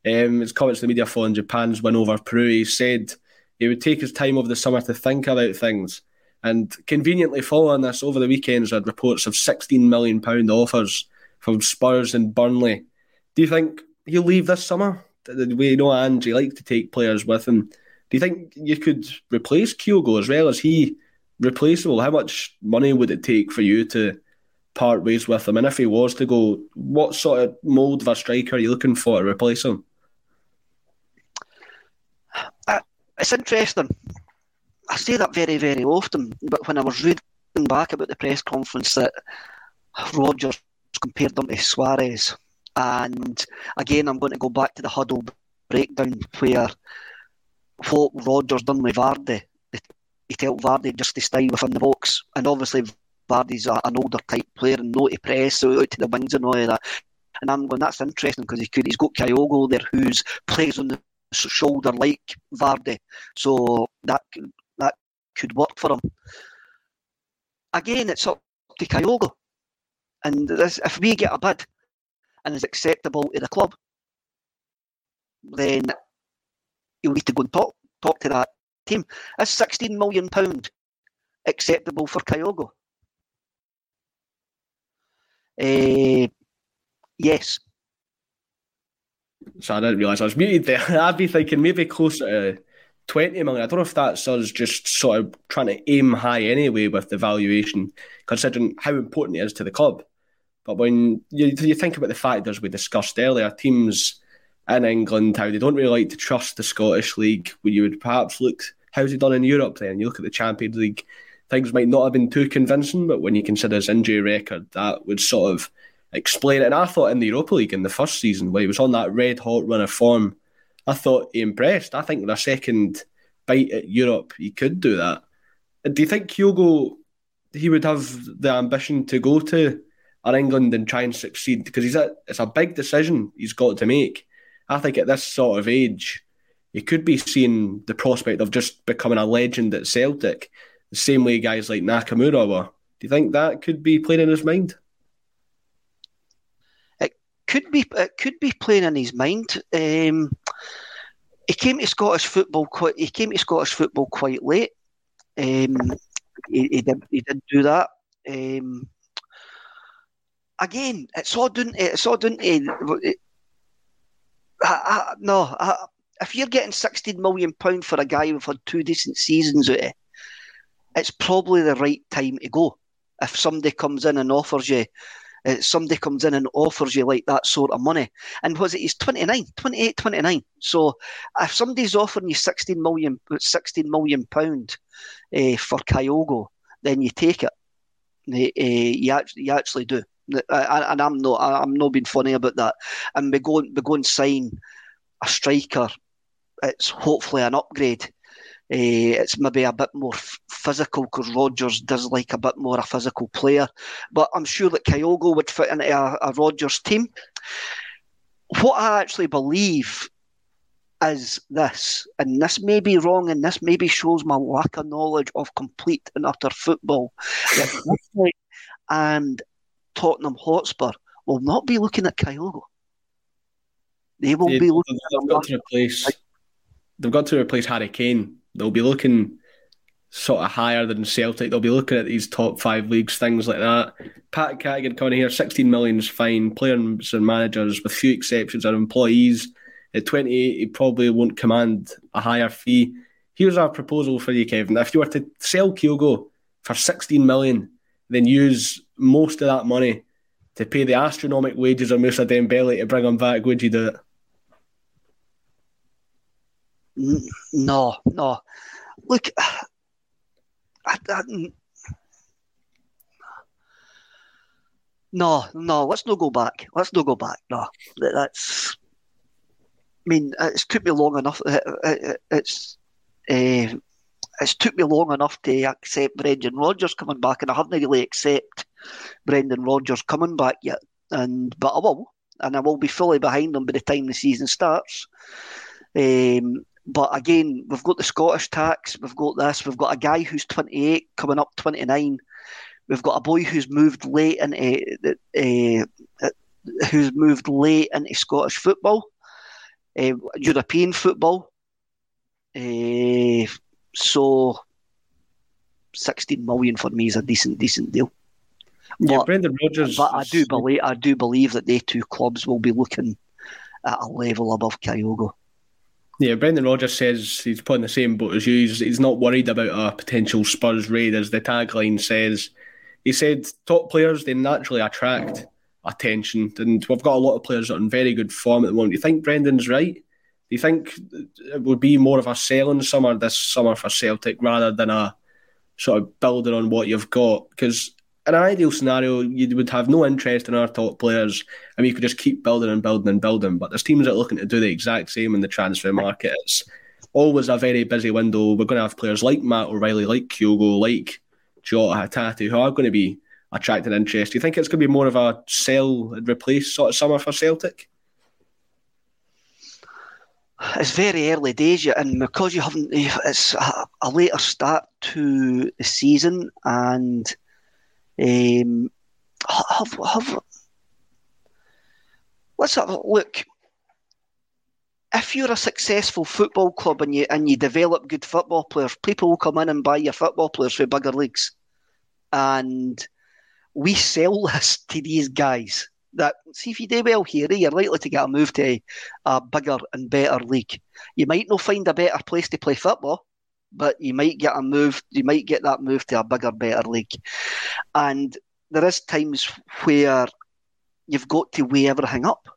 Um, his comments to the media following Japan's win over Peru, he said he would take his time over the summer to think about things. And conveniently following this, over the weekends, I had reports of £16 million offers from Spurs and Burnley. Do you think he'll leave this summer? We know Ange like to take players with him. Do you think you could replace Kyogo as well? as he replaceable? How much money would it take for you to part ways with him? And if he was to go, what sort of mould of a striker are you looking for to replace him? Uh, it's interesting. I say that very, very often, but when I was reading back about the press conference that Rodgers compared them to Suarez. And again, I'm going to go back to the huddle breakdown where what Rodgers done with Vardy, he told Vardy just to stay within the box. And obviously, Vardy's a, an older type player and no to press, so out to the wings and all of that. And I'm going, that's interesting because he could, he's got Kyogo there who's plays on the shoulder like Vardy. So that that could work for him. Again, it's up to Kyogo. And this, if we get a bid and is acceptable to the club, then you'll need to go and talk talk to that team. Is sixteen million pound acceptable for Kyogo? Uh, yes. So I didn't realise I was muted there. I'd be thinking maybe closer to 20 million. I don't know if that's us just sort of trying to aim high anyway with the valuation, considering how important it is to the club. But when you, you think about the factors we discussed earlier, teams in England, how they don't really like to trust the Scottish League, when you would perhaps look, how's he done in Europe then? You look at the Champions League, things might not have been too convincing, but when you consider his injury record, that would sort of explain it. And I thought in the Europa League in the first season, where he was on that red hot run of form, I thought he impressed. I think with a second bite at Europe, he could do that. Do you think Kyogo, he would have the ambition to go to England and try and succeed? Because he's a, it's a big decision he's got to make. I think at this sort of age, he could be seeing the prospect of just becoming a legend at Celtic, the same way guys like Nakamura were. Do you think that could be playing in his mind? Could be. It could be playing in his mind. Um, he came to Scottish football quite. He came to Scottish football quite late. Um, he, he, did. He did do that. Um, again, it's all down it's all down to, no, I, if you're getting 16 million pound for a guy who've had two decent seasons out of, it's probably the right time to go. If somebody comes in and offers you, uh, somebody comes in and offers you like that sort of money, and was it he's 29, 28, 29. So if somebody's offering you 16 million, 16 million pound uh, for Kyogo, then you take it. Uh, you actually, you actually do and I'm not I'm not being funny about that. And we go we go and sign a striker. It's hopefully an upgrade. Uh, it's maybe a bit more f- physical because Rodgers does like a bit more a physical player. But I'm sure that Kyogo would fit into a, a Rodgers team. What I actually believe is this, and this may be wrong, and this maybe shows my lack of knowledge of complete and utter football. and Tottenham Hotspur will not be looking at Kyogo. They will be looking they've got to replace. They've got to replace Harry Kane. They'll be looking sort of higher than Celtic. They'll be looking at these top five leagues, things like that. Pat Cadigan coming here, 16 million is fine. Players and managers, with few exceptions, are employees. At 28, he probably won't command a higher fee. Here's our proposal for you, Kevin. If you were to sell Kyogo for 16 million, then use most of that money to pay the astronomical wages of Moussa Dembele to bring him back, would you do it? No, no. Look, I, I, no, no. Let's not go back. Let's not go back. No, that's. I mean, it's took me long enough. It's. Uh, it's took me long enough to accept Brendan Rodgers coming back, and I haven't really accept Brendan Rodgers coming back yet. And but I will, and I will be fully behind him by the time the season starts. Um, but again, we've got the Scottish tax, we've got this, we've got a guy who's 28 coming up 29. We've got a boy who's moved late into uh, who's moved late into Scottish football, uh, European football. Uh, so, sixteen million for me is a decent, decent deal. Yeah, but, Brendan Rodgers. But I do believe, I do believe that they two clubs will be looking at a level above Kyogo. Yeah, Brendan Rodgers says he's put in the same boat as you. He's, he's not worried about a potential Spurs raid, as the tagline says. He said top players they naturally attract attention, and we've got a lot of players that are in very good form at the moment. Do you think Brendan's right? Do you think it would be more of a selling summer this summer for Celtic rather than a sort of building on what you've got? Because an ideal scenario, you would have no interest in our top players, and we could just keep building and building and building. But there's teams that are looking to do the exact same in the transfer market. It's always a very busy window. We're going to have players like Matt O'Riley, like Kyogo, like Jota Hatate, who are going to be attracting interest. Do you think it's going to be more of a sell and replace sort of summer for Celtic? It's very early days yet, and because you haven't, it's a, a later start to the season, and um, have, have, let's have a look. If you're a successful football club and you and you develop good football players, people will come in and buy your football players for bigger leagues, and we sell this to these guys. That see if you do well here, you're likely to get a move to a bigger and better league. You might not find a better place to play football, but you might get a move. You might get that move to a bigger, better league. And there is times where you've got to weigh everything up.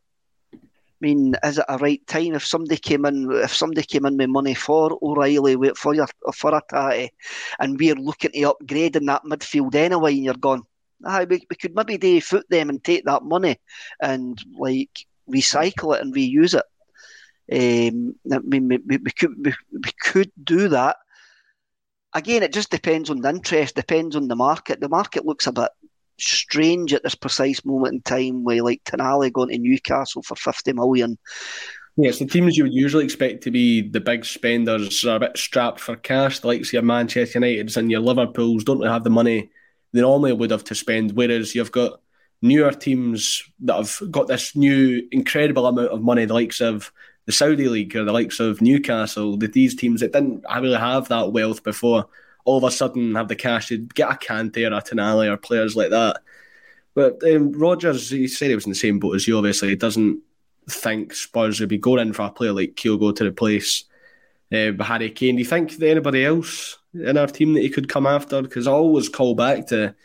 I mean, is it a right time if somebody came in? If somebody came in with money for O'Riley, for your for Hatate, and we're looking to upgrade in that midfield anyway, and you're gone. ah, we, we could maybe day foot them and take that money and like recycle it and reuse it. Um, I mean, we, we, could we, we could do that. Again, it just depends on the interest, depends on the market. The market looks a bit strange at this precise moment in time, where like Tonali going to Newcastle for fifty million. Yes, the teams you would usually expect to be the big spenders are a bit strapped for cash. The likes of your Manchester Uniteds and your Liverpools don't really have the money they normally would have to spend. Whereas you've got newer teams that have got this new incredible amount of money, the likes of the Saudi League or the likes of Newcastle, that these teams that didn't really have that wealth before, all of a sudden have the cash to get a Kante or a Tonali or players like that. But um, Rodgers, he said he was in the same boat as you. Obviously, he doesn't think Spurs would be going in for a player like Kyogo to replace uh, Harry Kane. Do you think that anybody else in our team that he could come after? Because I always call back to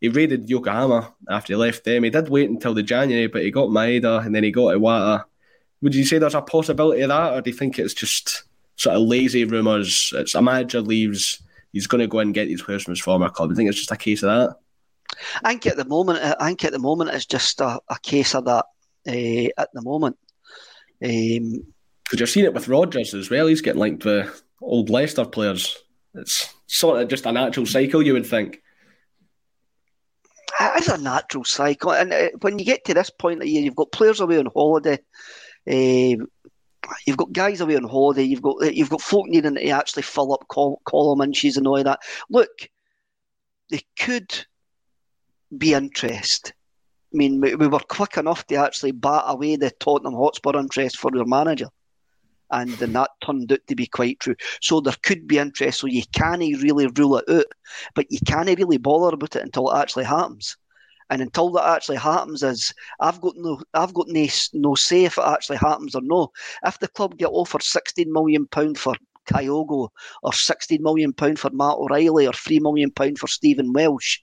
he raided Yokohama after he left them. He did wait until the January, but he got Maeda and then he got Iwata. Would you say there's a possibility of that, or do you think it's just sort of lazy rumours? It's a manager leaves, he's going to go and get these players from his former club. I think it's just a case of that. I think at the moment, I think at the moment it's just a, a case of that. Uh, at the moment, um, because you've seen it with Rodgers as well. He's getting linked with old Leicester players. It's sort of just a natural cycle, you would think. It's a natural cycle, and uh, when you get to this point of the year, you've got players away on holiday. Uh, you've got guys away on holiday. You've got uh, you've got folk needing to actually fill up col- column inches and all that. Look, they could be interest. I mean, we, we were quick enough to actually bat away the Tottenham Hotspur interest for your manager and then that turned out to be quite true. So there could be interest. So you can't really rule it out, but you can't really bother about it until it actually happens. And until that actually happens, is I've got no, I've got no, no say if it actually happens or no. If the club get offered sixteen million pound for Kyogo, or sixteen million pound for Matt O'Riley or three million pound for Stephen Welsh,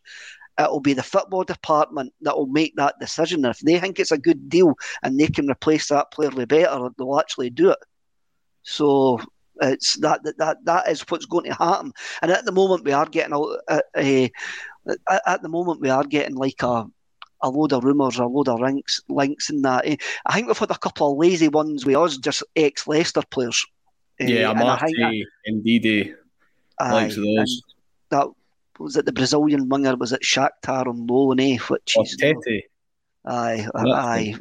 it'll be the football department that will make that decision. And if they think it's a good deal and they can replace that player with better, they'll actually do it. So it's that that that is what's going to happen. And at the moment, we are getting a, a, a at the moment we are getting like a a load of rumours, a load of links, links in that. I think we've had a couple of lazy ones with us, just ex Leicester players. Yeah, uh, Amartey, Ndidi, likes of those. That was it. The Brazilian winger was at Shakhtar on loan, eh? Which is Tete. Aye, aye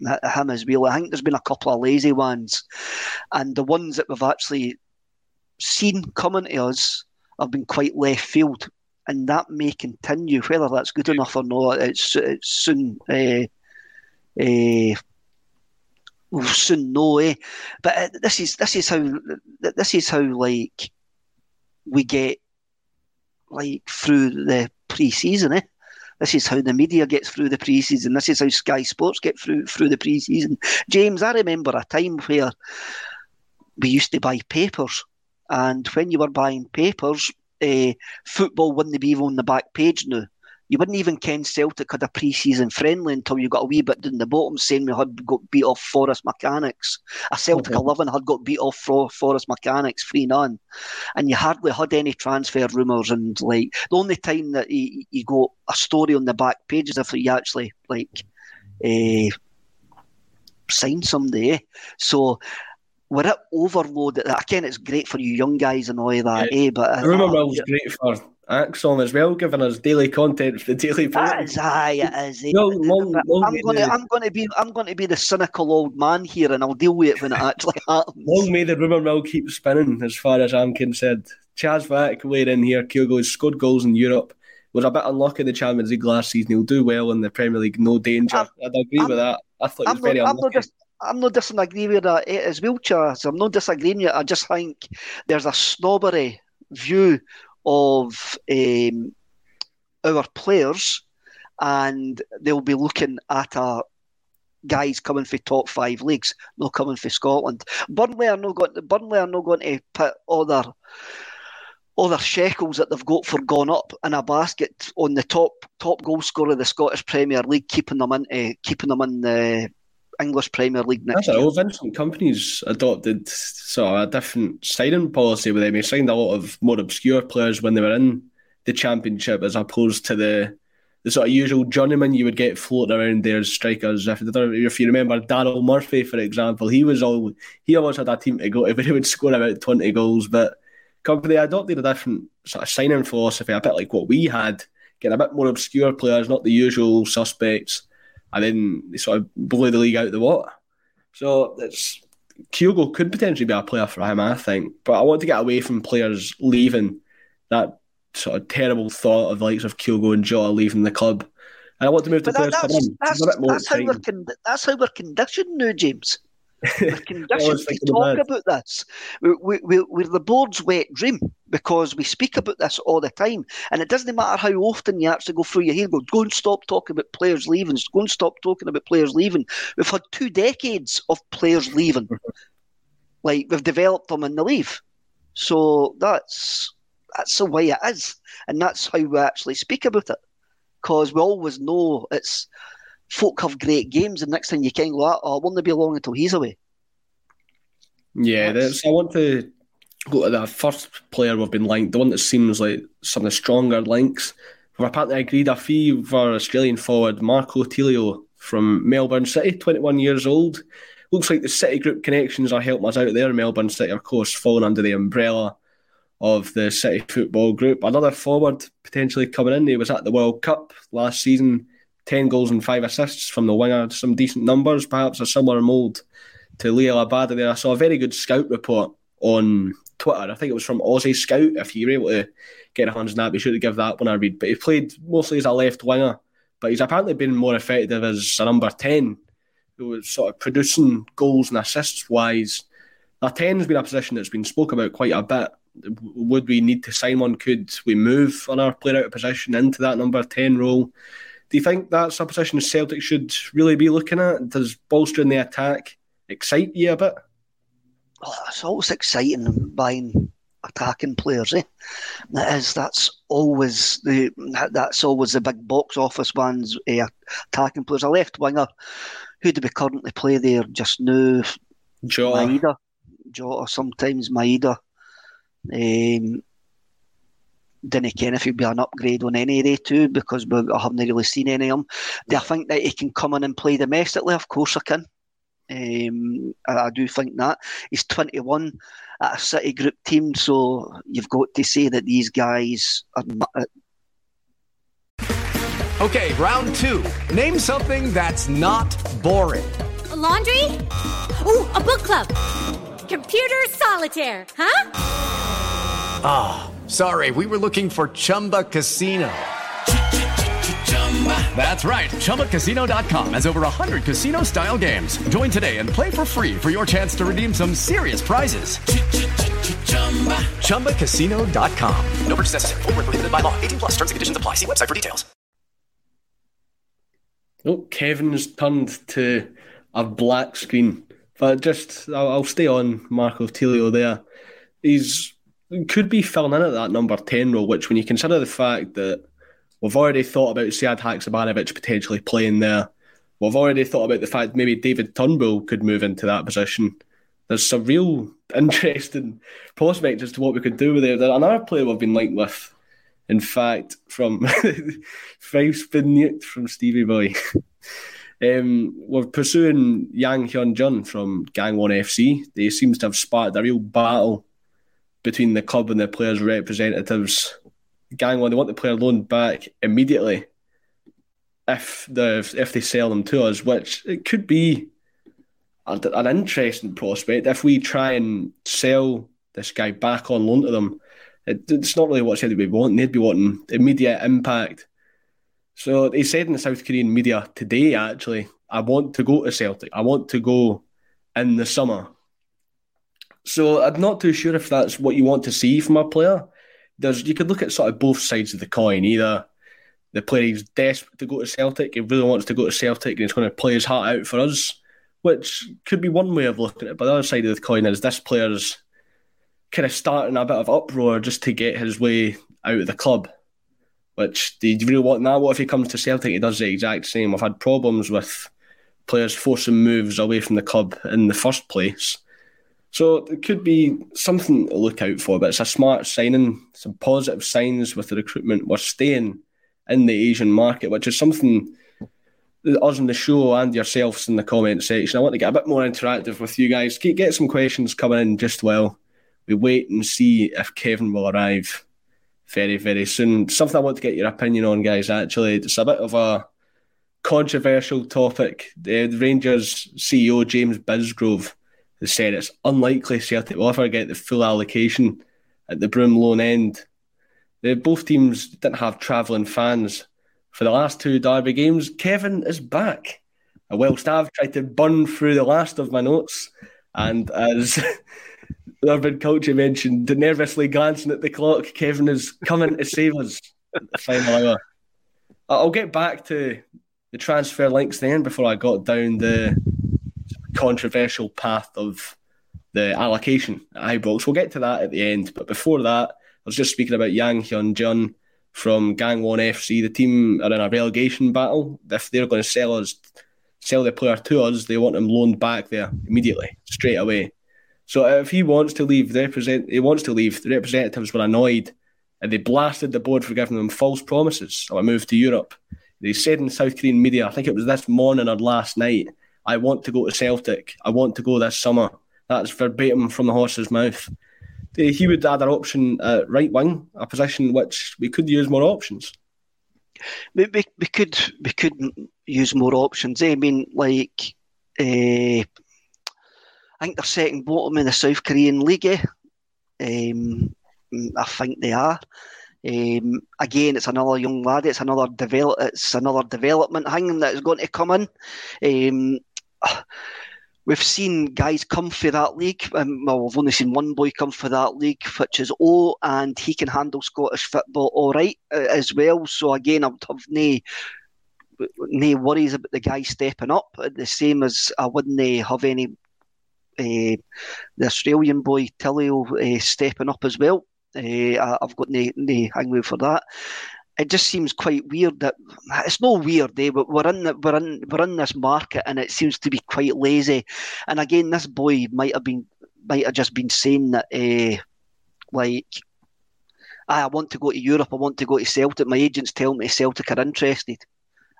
him as well. I think there's been a couple of lazy ones, and the ones that we've actually seen coming to us have been quite left field, and that may continue. Whether that's good enough or not, it's, it's soon. Uh, uh, we'll soon know, eh? But uh, this is this is how this is how like we get like through the pre-season, eh? This is how the media gets through the preseason. This is how Sky Sports get through through the preseason. James, I remember a time where we used to buy papers, and when you were buying papers, uh, football wouldn't be even on the back page now. you wouldn't even ken Celtic had a pre-season friendly until you got a wee bit down the bottom saying we had got beat off Forest Mechanics. A Celtic Okay. 11 had got beat off Fro- Forest Mechanics 3 none. And you hardly had any transfer rumours. And like the only time that you, you got a story on the back page is if you actually like uh, sign somebody. Eh? So we're at overload. Again, it's great for you young guys and all of that, eh? But I remember it was great for ACSOM as well, giving us daily content for the Daily That Post. is aye, it is. eh. No, long, long, I'm going to, I'm going to be, I'm going to be the cynical old man here, and I'll deal with it when it actually happens. long may the rumour mill keep spinning, as far as I'm concerned. Chaz Vack weighed in here. Kyogo has scored goals in Europe. Was a bit unlucky in the Champions League last season. He'll do well in the Premier League. No danger. I'd agree with that. I thought he was I'm very not, I'm unlucky. I'm not disagreeing with that eh, as well, Chaz. I'm not disagreeing with it. I just think there's a snobbery view of um, our players, and they'll be looking at a guys coming for top five leagues, not coming for Scotland. Burnley are not going. Burnley are not going to put other other shekels that they've got for gone up in a basket on the top top goal scorer of the Scottish Premier League, keeping them in uh, keeping them in the English Premier League next That's year. all. Vincent Kompany's adopted sort of a different signing policy with them. He signed a lot of more obscure players when they were in the championship, as opposed to the the sort of usual journeyman you would get floating around there as strikers. If, if you remember Daryl Murphy, for example, he was all he always had a team to go to, but he would score about twenty goals. But Company adopted a different sort of signing philosophy, a bit like what we had, getting a bit more obscure players, not the usual suspects, and then they sort of blew the league out of the water. So it's Kyogo could potentially be a player for him, I think. But I want to get away from players leaving that sort of terrible thought of the likes of Kyogo and Jota leaving the club. And I want to move to But players that's, that's, It's a bit more that's, how we're con- that's how we're conditioned now, James. We're conditioned to talk about- this. We, we, we, we're the board's wet dream because we speak about this all the time. And it doesn't matter how often you actually go through your hair, go, go and stop talking about players leaving, go and stop talking about players leaving. We've had two decades of players leaving. like, we've developed them in the leave. So that's that's the way it is. And that's how we actually speak about it. Because we always know it's folk have great games, and next thing you can go, ah, oh, it won't be long until he's away. Yeah, that's, I want to go to the first player we've been linked, the one that seems like some of the stronger links. We've apparently agreed a fee for Australian forward Marco Tilio from Melbourne City, 21 years old. Looks like the City Group connections are helping us out there. Melbourne City, of course, falling under the umbrella of the City Football Group. Another forward potentially coming in. He was at the World Cup last season, 10 goals and 5 assists from the winger. Some decent numbers, perhaps a similar mould to Liel Abada there. I saw a very good scout report on Twitter. I think it was from Aussie Scout. If you were able to get a hands on that, be sure to give that one a read. But he played mostly as a left winger, but he's apparently been more effective as a number 10, who was sort of producing goals and assists wise. A 10 has been a position that's been spoke about quite a bit. Would we need to sign one? Could we move our player out of position into that number 10 role? Do you think that's a position Celtic should really be looking at? Does bolstering the attack excite you a bit? Oh, it's always exciting buying attacking players, eh? That is, that's always the that- that's always the big box office ones. Eh, attacking players, a left winger. Who do we currently play there just now? Jota. Maeda, Jota. Sometimes Maeda. Um, didn't ken if he'd be an upgrade on any of they two because I haven't really seen any of them. Do I think that he can come in and play domestically? Of course I can. Um, I, I do think that he's 21 at a City Group team, so you've got to say that these guys are. not- uh, Okay, round two. Name something that's not boring. A laundry? Ooh, a book club. Computer solitaire, huh? Ah, sorry, we were looking for Chumba Casino. That's right. ChumbaCasino.com has over 100 casino style games. Join today and play for free for your chance to redeem some serious prizes. ChumbaCasino.com. No purchase necessary. Void where prohibited by law. 18 plus terms and conditions apply. See website for details. Oh, Kevin's turned to a black screen. But just, I'll, I'll stay on Marco Tilio there. He's could be filling in at that number 10 role, which when you consider the fact that We've already thought about Sead Haksabanovic potentially playing there. We've already thought about the fact maybe David Turnbull could move into that position. There's some real interesting prospects as to what we could do with it. Another player we've been linked with, in fact, from five spin from Stevie Boy. um, we're pursuing Yang Hyun Jun from Gangwon FC. They seems to have sparked a real battle between the club and the players' representatives. Gangwon, they want the player loaned back immediately if the if they sell them to us, which it could be an interesting prospect if we try and sell this guy back on loan to them. It, it's not really what said we want. They'd be wanting immediate impact. So they said in the South Korean media today, actually, I want to go to Celtic. I want to go in the summer. So I'm not too sure if that's what you want to see from a player. There's you could look at sort of both sides of the coin. Either the player is desperate to go to Celtic, he really wants to go to Celtic, and he's going to play his heart out for us, which could be one way of looking at it. But the other side of the coin is this player's kind of starting a bit of uproar just to get his way out of the club. Which do you really want that? What if he comes to Celtic? He does the exact same. I've had problems with players forcing moves away from the club in the first place. So it could be something to look out for, but it's a smart signing, some positive signs with the recruitment. We're staying in the Asian market, which is something us in the show and yourselves in the comment section. I want to get a bit more interactive with you guys. Get some questions coming in just while we wait and see if Kevin will arrive very, very soon. Something I want to get your opinion on, guys. Actually, it's a bit of a controversial topic. The Rangers CEO James Bisgrove has said it's unlikely Celtic will ever get the full allocation at the Broomloan end the, both teams didn't have travelling fans for the last two derby games. Kevin is back. Whilst I've tried to burn through the last of my notes, and as Urban Culture mentioned, nervously glancing at the clock, Kevin is coming to save us at the final hour. I'll get back to the transfer links then before I got down the controversial path of the allocation at Ibrox. We'll get to that at the end, but before that, I was just speaking about Yang Hyun Jun from Gangwon FC. The team are in a relegation battle. If they're going to sell us, sell the player to us, they want him loaned back there immediately, straight away. So if he wants to leave, the represent he wants to leave. The representatives were annoyed, and they blasted the board for giving them false promises of a move to Europe. They said in South Korean media, I think it was this morning or last night, I want to go to Celtic. I want to go this summer. That's verbatim from the horse's mouth he would add an option at right wing, a position which we could use more options. We, we, we could we could use more options. Eh? I mean, like uh, I think they're second bottom in the South Korean league. Eh? Um, I think they are. Um, again, it's another young lad. It's another develop. It's another development hanging that is going to come in. Um, We've seen guys come for that league. Um, well, we've only seen one boy come for that league, which is O, and he can handle Scottish football all right uh, as well. So again, I would have no, no worries about the guy stepping up. The same as I wouldn't have any uh, the Australian boy Tilio uh, stepping up as well. Uh, I've got no, hangway for that it just seems quite weird that it's no weird, eh? But we're in the, we're in we're in this market, and it seems to be quite lazy. And again, this boy might have been might have just been saying that, uh, like, I want to go to Europe, I want to go to Celtic. My agents tell me Celtic are interested.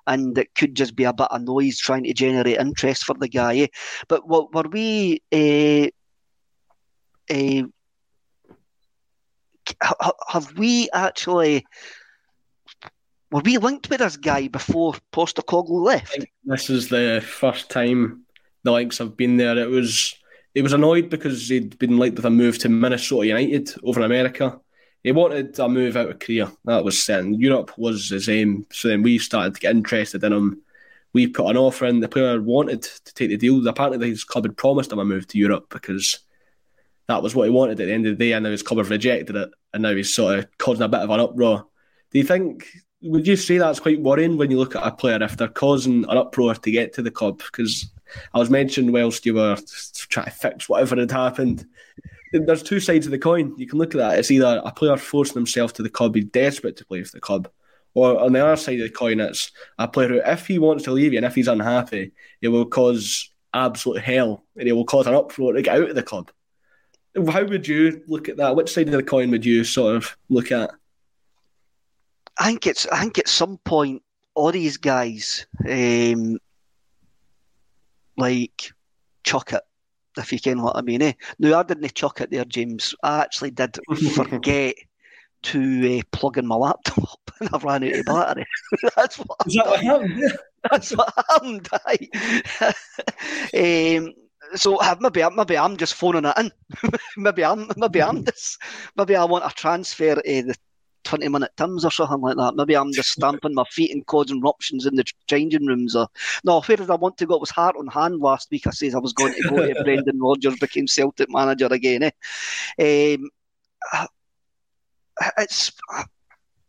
And it could just be a bit of noise trying to generate interest for the guy. Eh? But what were we? Uh, uh, have we actually were we linked with this guy before Postecoglou left? This is the first time the links have been there. It was he was annoyed because he'd been linked with a move to Minnesota United over in America. He wanted a move out of Korea. That was certain. Europe was his aim. So then we started to get interested in him. We put an offer in. The player wanted to take the deal. Apparently, his club had promised him a move to Europe because that was what he wanted at the end of the day. And now his club have rejected it. And now he's sort of causing a bit of an uproar. Do you think would you say that's quite worrying when you look at a player if they're causing an uproar to get to the club? Because I was mentioning whilst you were trying to fix whatever had happened, there's two sides of the coin. You can look at that. It's either a player forcing himself to the club, he's desperate to play for the club, Or on the other side of the coin, it's a player who, if he wants to leave you and if he's unhappy, it will cause absolute hell and it will cause an uproar to get out of the club. How would you look at that? Which side of the coin would you sort of look at? I think it's. I think at some point, all these guys, um, like chuck it, if you can what I mean. Eh? No, I didn't chuck it there, James. I actually did forget to uh, plug in my laptop and I ran out of battery. that's what, Is that what happened? That's what happened. um, so uh, maybe maybe I'm just phoning it in. maybe I'm maybe I'm just maybe I want a transfer the twenty minute Tims or something like that. Maybe I'm just stamping my feet and causing ruptions in the changing rooms. Or no, where did I want to go? It was heart on hand last week. I says I was going to go to Brendan Rodgers became Celtic manager again. Eh? Um, it's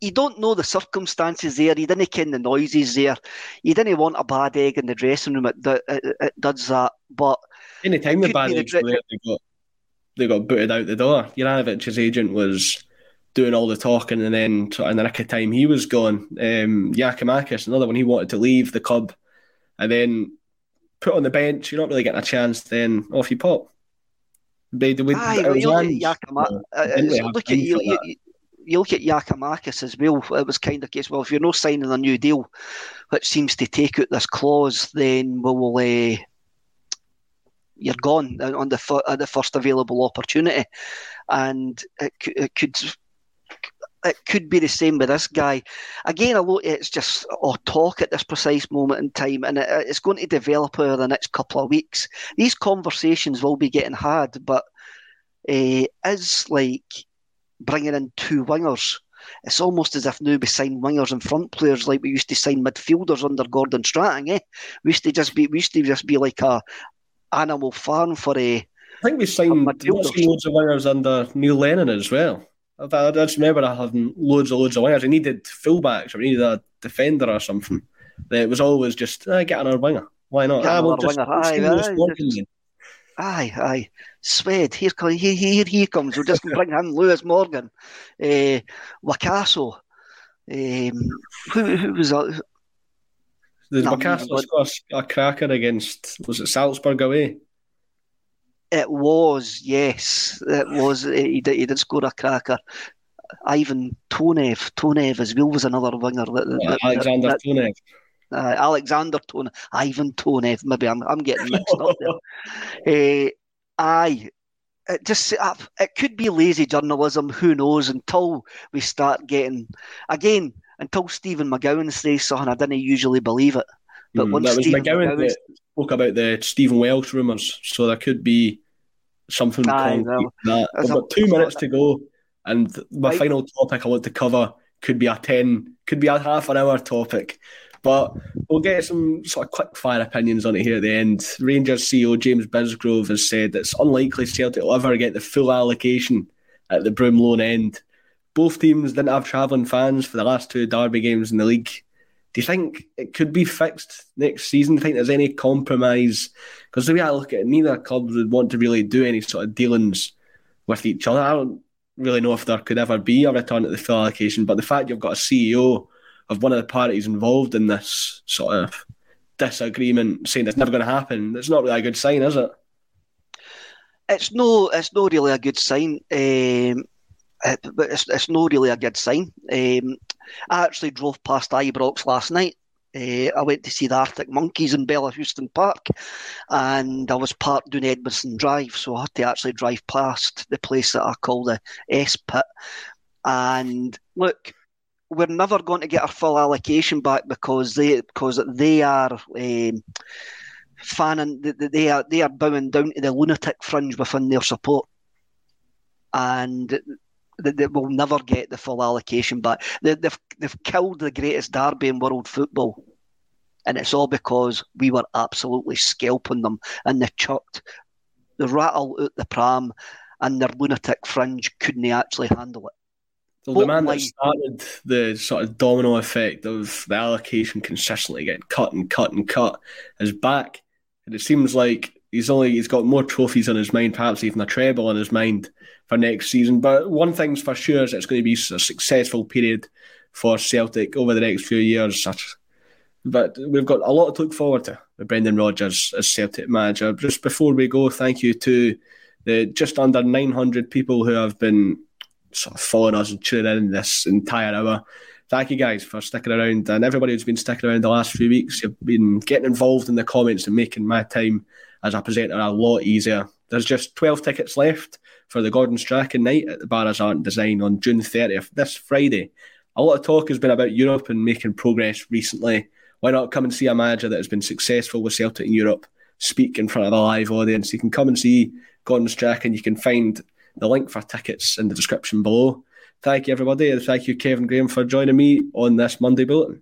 you don't know the circumstances there. You didn't ken the noises there. You didn't want a bad egg in the dressing room. It, it, it does that, but anytime the bad eggs were there, they got they got booted out the door. Juranovic's agent was doing all the talking, and then in the nick of time, he was gone. Um, Giakoumakis, another one, he wanted to leave the club, and then put on the bench. You're not really getting a chance. Then off you pop. They, they, Aye, well, you look at. Uh, look at you, you, you look at Giakoumakis as well. It was kind of case. Well, if you're not signing a new deal, which seems to take out this clause, then we'll. Uh, you're gone on the at the first available opportunity, and it, it could it could be the same with this guy. Again, a lot it's just or talk at this precise moment in time, and it, it's going to develop over the next couple of weeks. These conversations will be getting had, but uh, is like bringing in two wingers. It's almost as if now we sign wingers and front players like we used to sign midfielders under Gordon Strachan. Eh? We used to just be we used to just be like a animal farm for a. I think we signed loads of wingers under Neil Lennon as well. I, I just remember having loads and loads of wingers. I needed fullbacks or I needed a defender or something. It was always just uh, get another winger. Why not? Get ah, we'll just, winger. Aye, aye, aye, aye. Swed, here, here, here he comes. We'll just bring him, Lewis Morgan, uh, Wakaso. Um, who, who was that? Did Wakaso score a cracker against, was it Salzburg away? It was, yes. It was. He did, he did score a cracker. Ivan Tonev, Tonev as well was another winger. That, yeah, that, Alexander that, Tonev. Uh, Alexander Tonev, Ivan Tonev. Maybe I'm, I'm getting mixed up there. Uh, aye, it just it could be lazy journalism. Who knows? Until we start getting again, until Stephen McGowan says something, I didn't usually believe it. But mm, that was Stephen McGowan, McGowan that spoke about the Stephen Welsh rumours, so there could be something Aye, well, that. We've got two minutes to go, and my right. final topic I want to cover could be a ten, could be a half an hour topic, but we'll get some sort of quick fire opinions on it here at the end. Rangers CEO James Bisgrove has said it's unlikely Celtic will ever get the full allocation at the Broomloan end. Both teams didn't have travelling fans for the last two derby games in the league. Do you think it could be fixed next season? Do you think there's any compromise? Because the way I look at it, neither clubs would want to really do any sort of dealings with each other. I don't really know if there could ever be a return to the full allocation, but the fact you've got a CEO of one of the parties involved in this sort of disagreement saying it's never going to happen, it's not really a good sign, is it? It's no, it's not really a good sign. Um, but it's, it's not really a good sign. Um, I actually drove past Ibrox last night. Uh, I went to see the Arctic Monkeys in Bellahouston Park, and I was parked down Edmiston Drive, so I had to actually drive past the place that I call the S Pit. And look, we're never going to get our full allocation back because they because they are um, fanning they are they are bowing down to the lunatic fringe within their support, and they, they will never get the full allocation back. They, they've they've killed the greatest derby in world football, and it's all because we were absolutely scalping them, and they chucked the rattle out the pram, and their lunatic fringe couldn't actually handle it. So the man that started the sort of domino effect of the allocation consistently getting cut and cut and cut is back, and it seems like he's only he's got more trophies on his mind, perhaps even a treble on his mind for next season. But one thing's for sure is it's going to be a successful period for Celtic over the next few years. But we've got a lot to look forward to with Brendan Rodgers as Celtic manager. Just before we go, thank you to the just under 900 people who have been sort of following us and tuning in this entire hour. Thank you guys for sticking around and everybody who's been sticking around the last few weeks. You've been getting involved in the comments and making my time as a presenter a lot easier. There's just 12 tickets left for the Gordon Strachan night at the Barras Art and Design on June 30th, this Friday. A lot of talk has been about Europe and making progress recently. Why not come and see a manager that has been successful with Celtic in Europe speak in front of a live audience? You can come and see Gordon Strachan. You can find the link for tickets in the description below. Thank you, everybody, and thank you, Kevin Graham, for joining me on this Monday Bulletin.